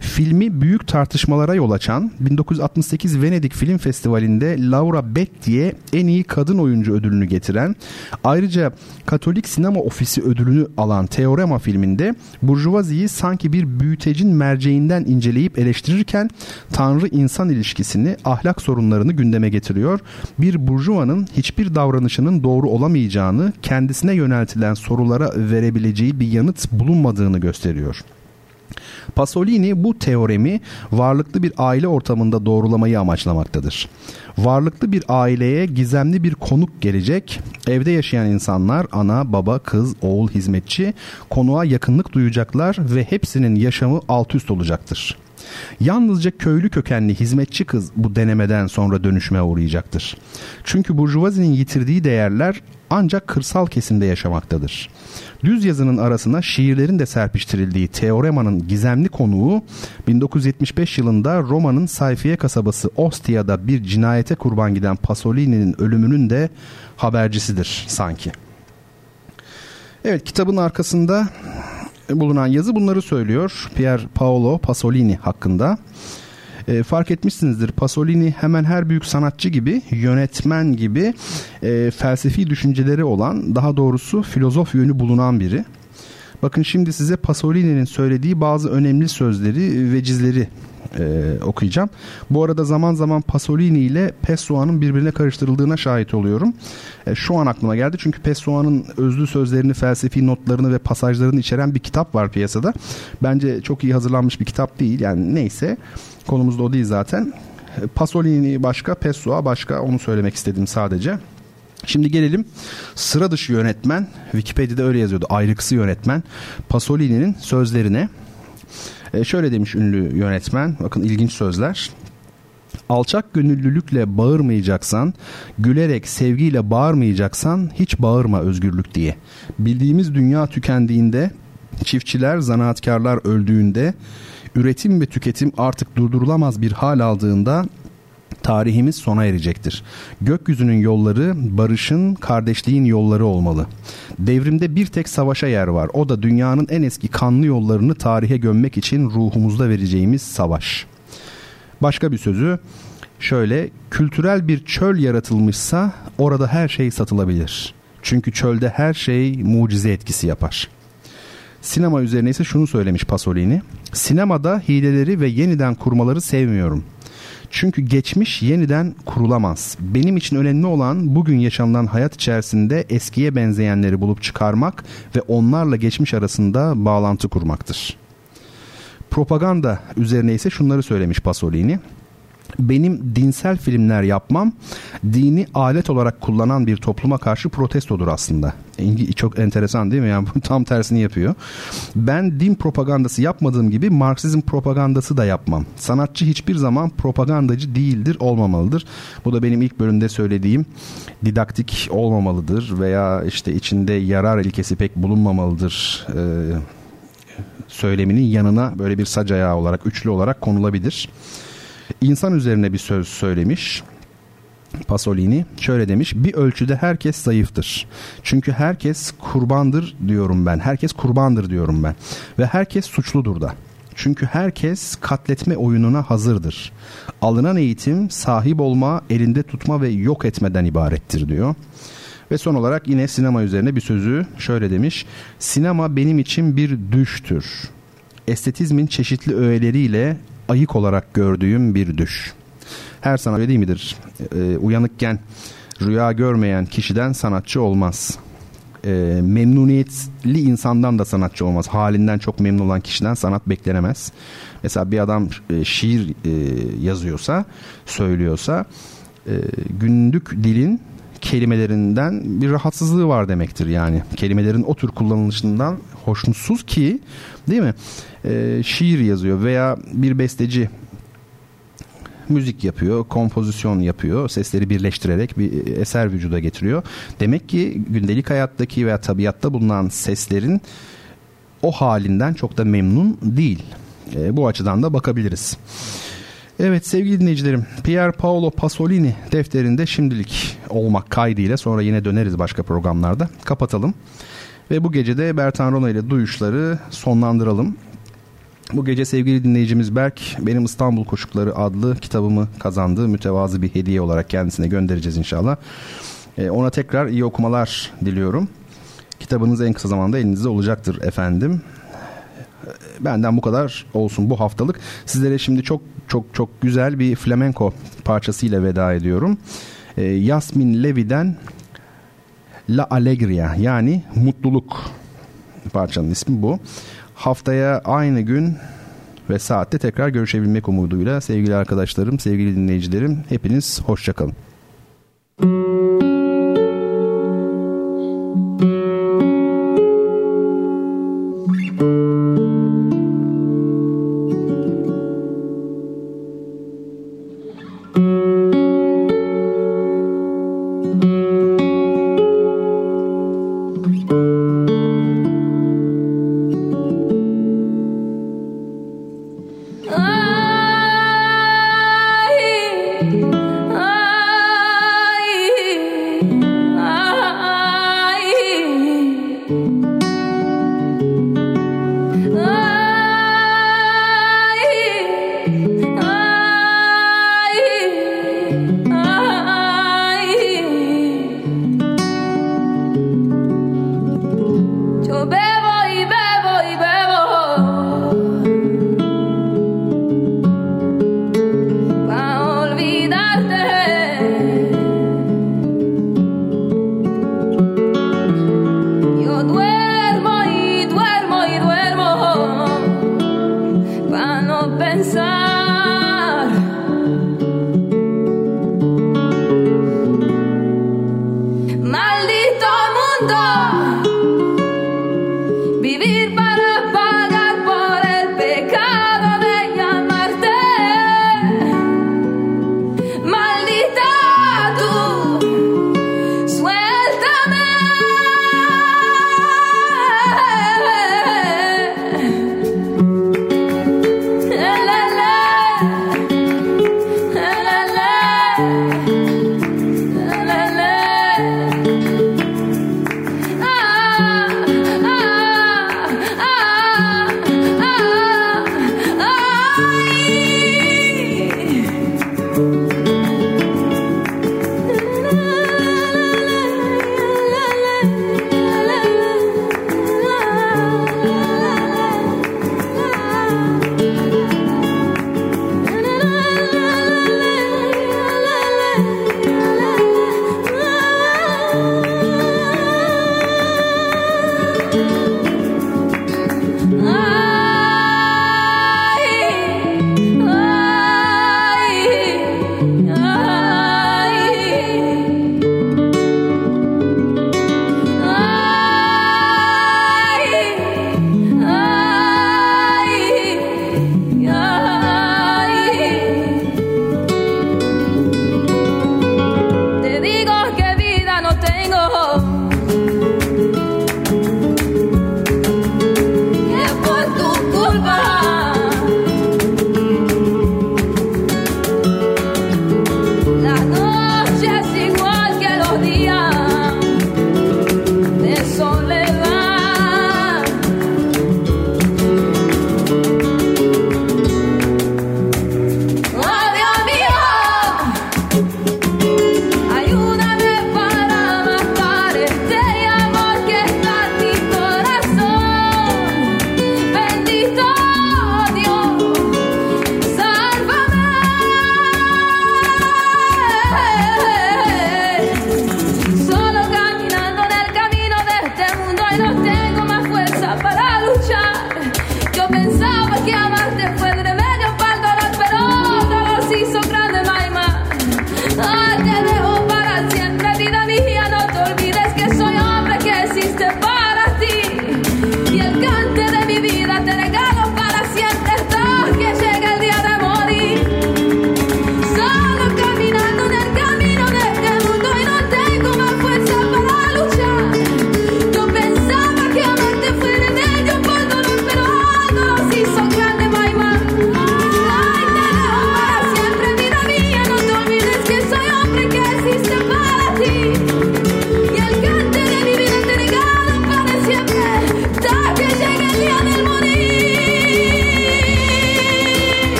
Speaker 2: filmi büyük tartışmalara yol açan 1968 Venedik Film Festivali'nde Laura Betti'ye en iyi kadın oyuncu ödülünü getiren, ayrıca Katolik Sinema Ofisi ödülünü alan Teorema filminde Burjuvazi'yi sanki bir büyütecin merceğinden inceleyip eleştirirken Tanrı-insan ilişkisini, ahlak sorunlarını gündeme getiriyor. Bir burjuvanın hiçbir davranışının doğru olamayacağını, kendisine yöneltilen sorulara verebileceği bir yanıt bulunmadığını gösteriyor. Pasolini bu teoremi varlıklı bir aile ortamında doğrulamayı amaçlamaktadır. Varlıklı bir aileye gizemli bir konuk gelecek. Evde yaşayan insanlar ana, baba, kız, oğul, hizmetçi konuğa yakınlık duyacaklar ve hepsinin yaşamı alt üst olacaktır. Yalnızca köylü kökenli hizmetçi kız bu denemeden sonra dönüşme uğrayacaktır. Çünkü burjuvazinin yitirdiği değerler ancak kırsal kesimde yaşamaktadır. Düz yazının arasına şiirlerin de serpiştirildiği Teorema'nın gizemli konuğu 1975 yılında Roma'nın Sayfiye kasabası Ostia'da bir cinayete kurban giden Pasolini'nin ölümünün de habercisidir sanki. Evet kitabın arkasında bulunan yazı bunları söylüyor. Pier Paolo Pasolini hakkında. E, fark etmişsinizdir Pasolini hemen her büyük sanatçı gibi yönetmen gibi e, felsefi düşünceleri olan daha doğrusu filozof yönü bulunan biri. Bakın şimdi size Pasolini'nin söylediği bazı önemli sözleri, vecizleri e, okuyacağım. Bu arada zaman zaman Pasolini ile Pessoa'nın birbirine karıştırıldığına şahit oluyorum. E, şu an aklıma geldi çünkü Pessoa'nın özlü sözlerini, felsefi notlarını ve pasajlarını içeren bir kitap var piyasada. Bence çok iyi hazırlanmış bir kitap değil. Yani neyse konumuz da o değil zaten. E, Pasolini başka, Pessoa başka onu söylemek istedim sadece. Şimdi gelelim sıra dışı yönetmen, Wikipedia'da öyle yazıyordu, ayrıksı yönetmen Pasolini'nin sözlerine. E, şöyle demiş ünlü yönetmen, bakın ilginç sözler. Alçak gönüllülükle bağırmayacaksan, gülerek sevgiyle bağırmayacaksan hiç bağırma özgürlük diye. Bildiğimiz dünya tükendiğinde, çiftçiler, zanaatkarlar öldüğünde, üretim ve tüketim artık durdurulamaz bir hal aldığında tarihimiz sona erecektir. Gökyüzünün yolları barışın, kardeşliğin yolları olmalı. Devrimde bir tek savaşa yer var. O da dünyanın en eski kanlı yollarını tarihe gömmek için ruhumuzda vereceğimiz savaş. Başka bir sözü şöyle kültürel bir çöl yaratılmışsa orada her şey satılabilir. Çünkü çölde her şey mucize etkisi yapar. Sinema üzerine ise şunu söylemiş Pasolini. Sinemada hileleri ve yeniden kurmaları sevmiyorum.'' Çünkü geçmiş yeniden kurulamaz. Benim için önemli olan bugün yaşanılan hayat içerisinde eskiye benzeyenleri bulup çıkarmak ve onlarla geçmiş arasında bağlantı kurmaktır. Propaganda üzerine ise şunları söylemiş Pasolini benim dinsel filmler yapmam dini alet olarak kullanan bir topluma karşı protestodur aslında. Çok enteresan değil mi? Yani tam tersini yapıyor. Ben din propagandası yapmadığım gibi Marksizm propagandası da yapmam. Sanatçı hiçbir zaman propagandacı değildir, olmamalıdır. Bu da benim ilk bölümde söylediğim didaktik olmamalıdır veya işte içinde yarar ilkesi pek bulunmamalıdır. Ee, söyleminin yanına böyle bir sac olarak, üçlü olarak konulabilir insan üzerine bir söz söylemiş. Pasolini şöyle demiş bir ölçüde herkes zayıftır. Çünkü herkes kurbandır diyorum ben. Herkes kurbandır diyorum ben. Ve herkes suçludur da. Çünkü herkes katletme oyununa hazırdır. Alınan eğitim sahip olma, elinde tutma ve yok etmeden ibarettir diyor. Ve son olarak yine sinema üzerine bir sözü şöyle demiş. Sinema benim için bir düştür. Estetizmin çeşitli öğeleriyle ayık olarak gördüğüm bir düş. Her sanat öyle değil midir? E, uyanıkken rüya görmeyen kişiden sanatçı olmaz. E, memnuniyetli insandan da sanatçı olmaz. Halinden çok memnun olan kişiden sanat beklenemez. Mesela bir adam e, şiir e, yazıyorsa, söylüyorsa e, günlük dilin kelimelerinden bir rahatsızlığı var demektir yani. Kelimelerin o tür kullanılışından hoşnutsuz ki değil mi? E, şiir yazıyor veya bir besteci müzik yapıyor, kompozisyon yapıyor, sesleri birleştirerek bir eser vücuda getiriyor. Demek ki gündelik hayattaki veya tabiatta bulunan seslerin o halinden çok da memnun değil. E, bu açıdan da bakabiliriz. Evet sevgili dinleyicilerim Pier Paolo Pasolini defterinde şimdilik olmak kaydıyla sonra yine döneriz başka programlarda kapatalım. Ve bu gece de Bertan Rona ile duyuşları sonlandıralım. Bu gece sevgili dinleyicimiz Berk benim İstanbul Koşukları adlı kitabımı kazandı. Mütevazı bir hediye olarak kendisine göndereceğiz inşallah. Ee, ona tekrar iyi okumalar diliyorum. Kitabınız en kısa zamanda elinizde olacaktır efendim. Ee, benden bu kadar olsun bu haftalık. Sizlere şimdi çok çok çok güzel bir flamenco parçasıyla veda ediyorum. Ee, Yasmin Levi'den La Alegria yani mutluluk parçanın ismi bu. Haftaya aynı gün ve saatte tekrar görüşebilmek umuduyla sevgili arkadaşlarım, sevgili dinleyicilerim hepiniz hoşçakalın.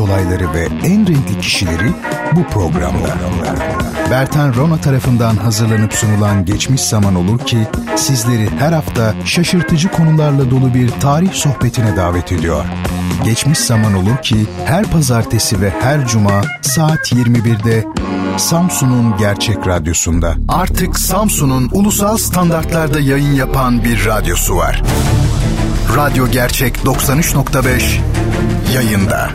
Speaker 1: Olayları ve en renkli kişileri bu programda. Bertan Rona tarafından hazırlanıp sunulan Geçmiş Zaman Olur ki sizleri her hafta şaşırtıcı konularla dolu bir tarih sohbetine davet ediyor. Geçmiş Zaman Olur ki her pazartesi ve her cuma saat 21'de Samsun'un Gerçek Radyosu'nda. Artık Samsun'un ulusal standartlarda yayın yapan bir radyosu var. Radyo Gerçek 93.5 yayında.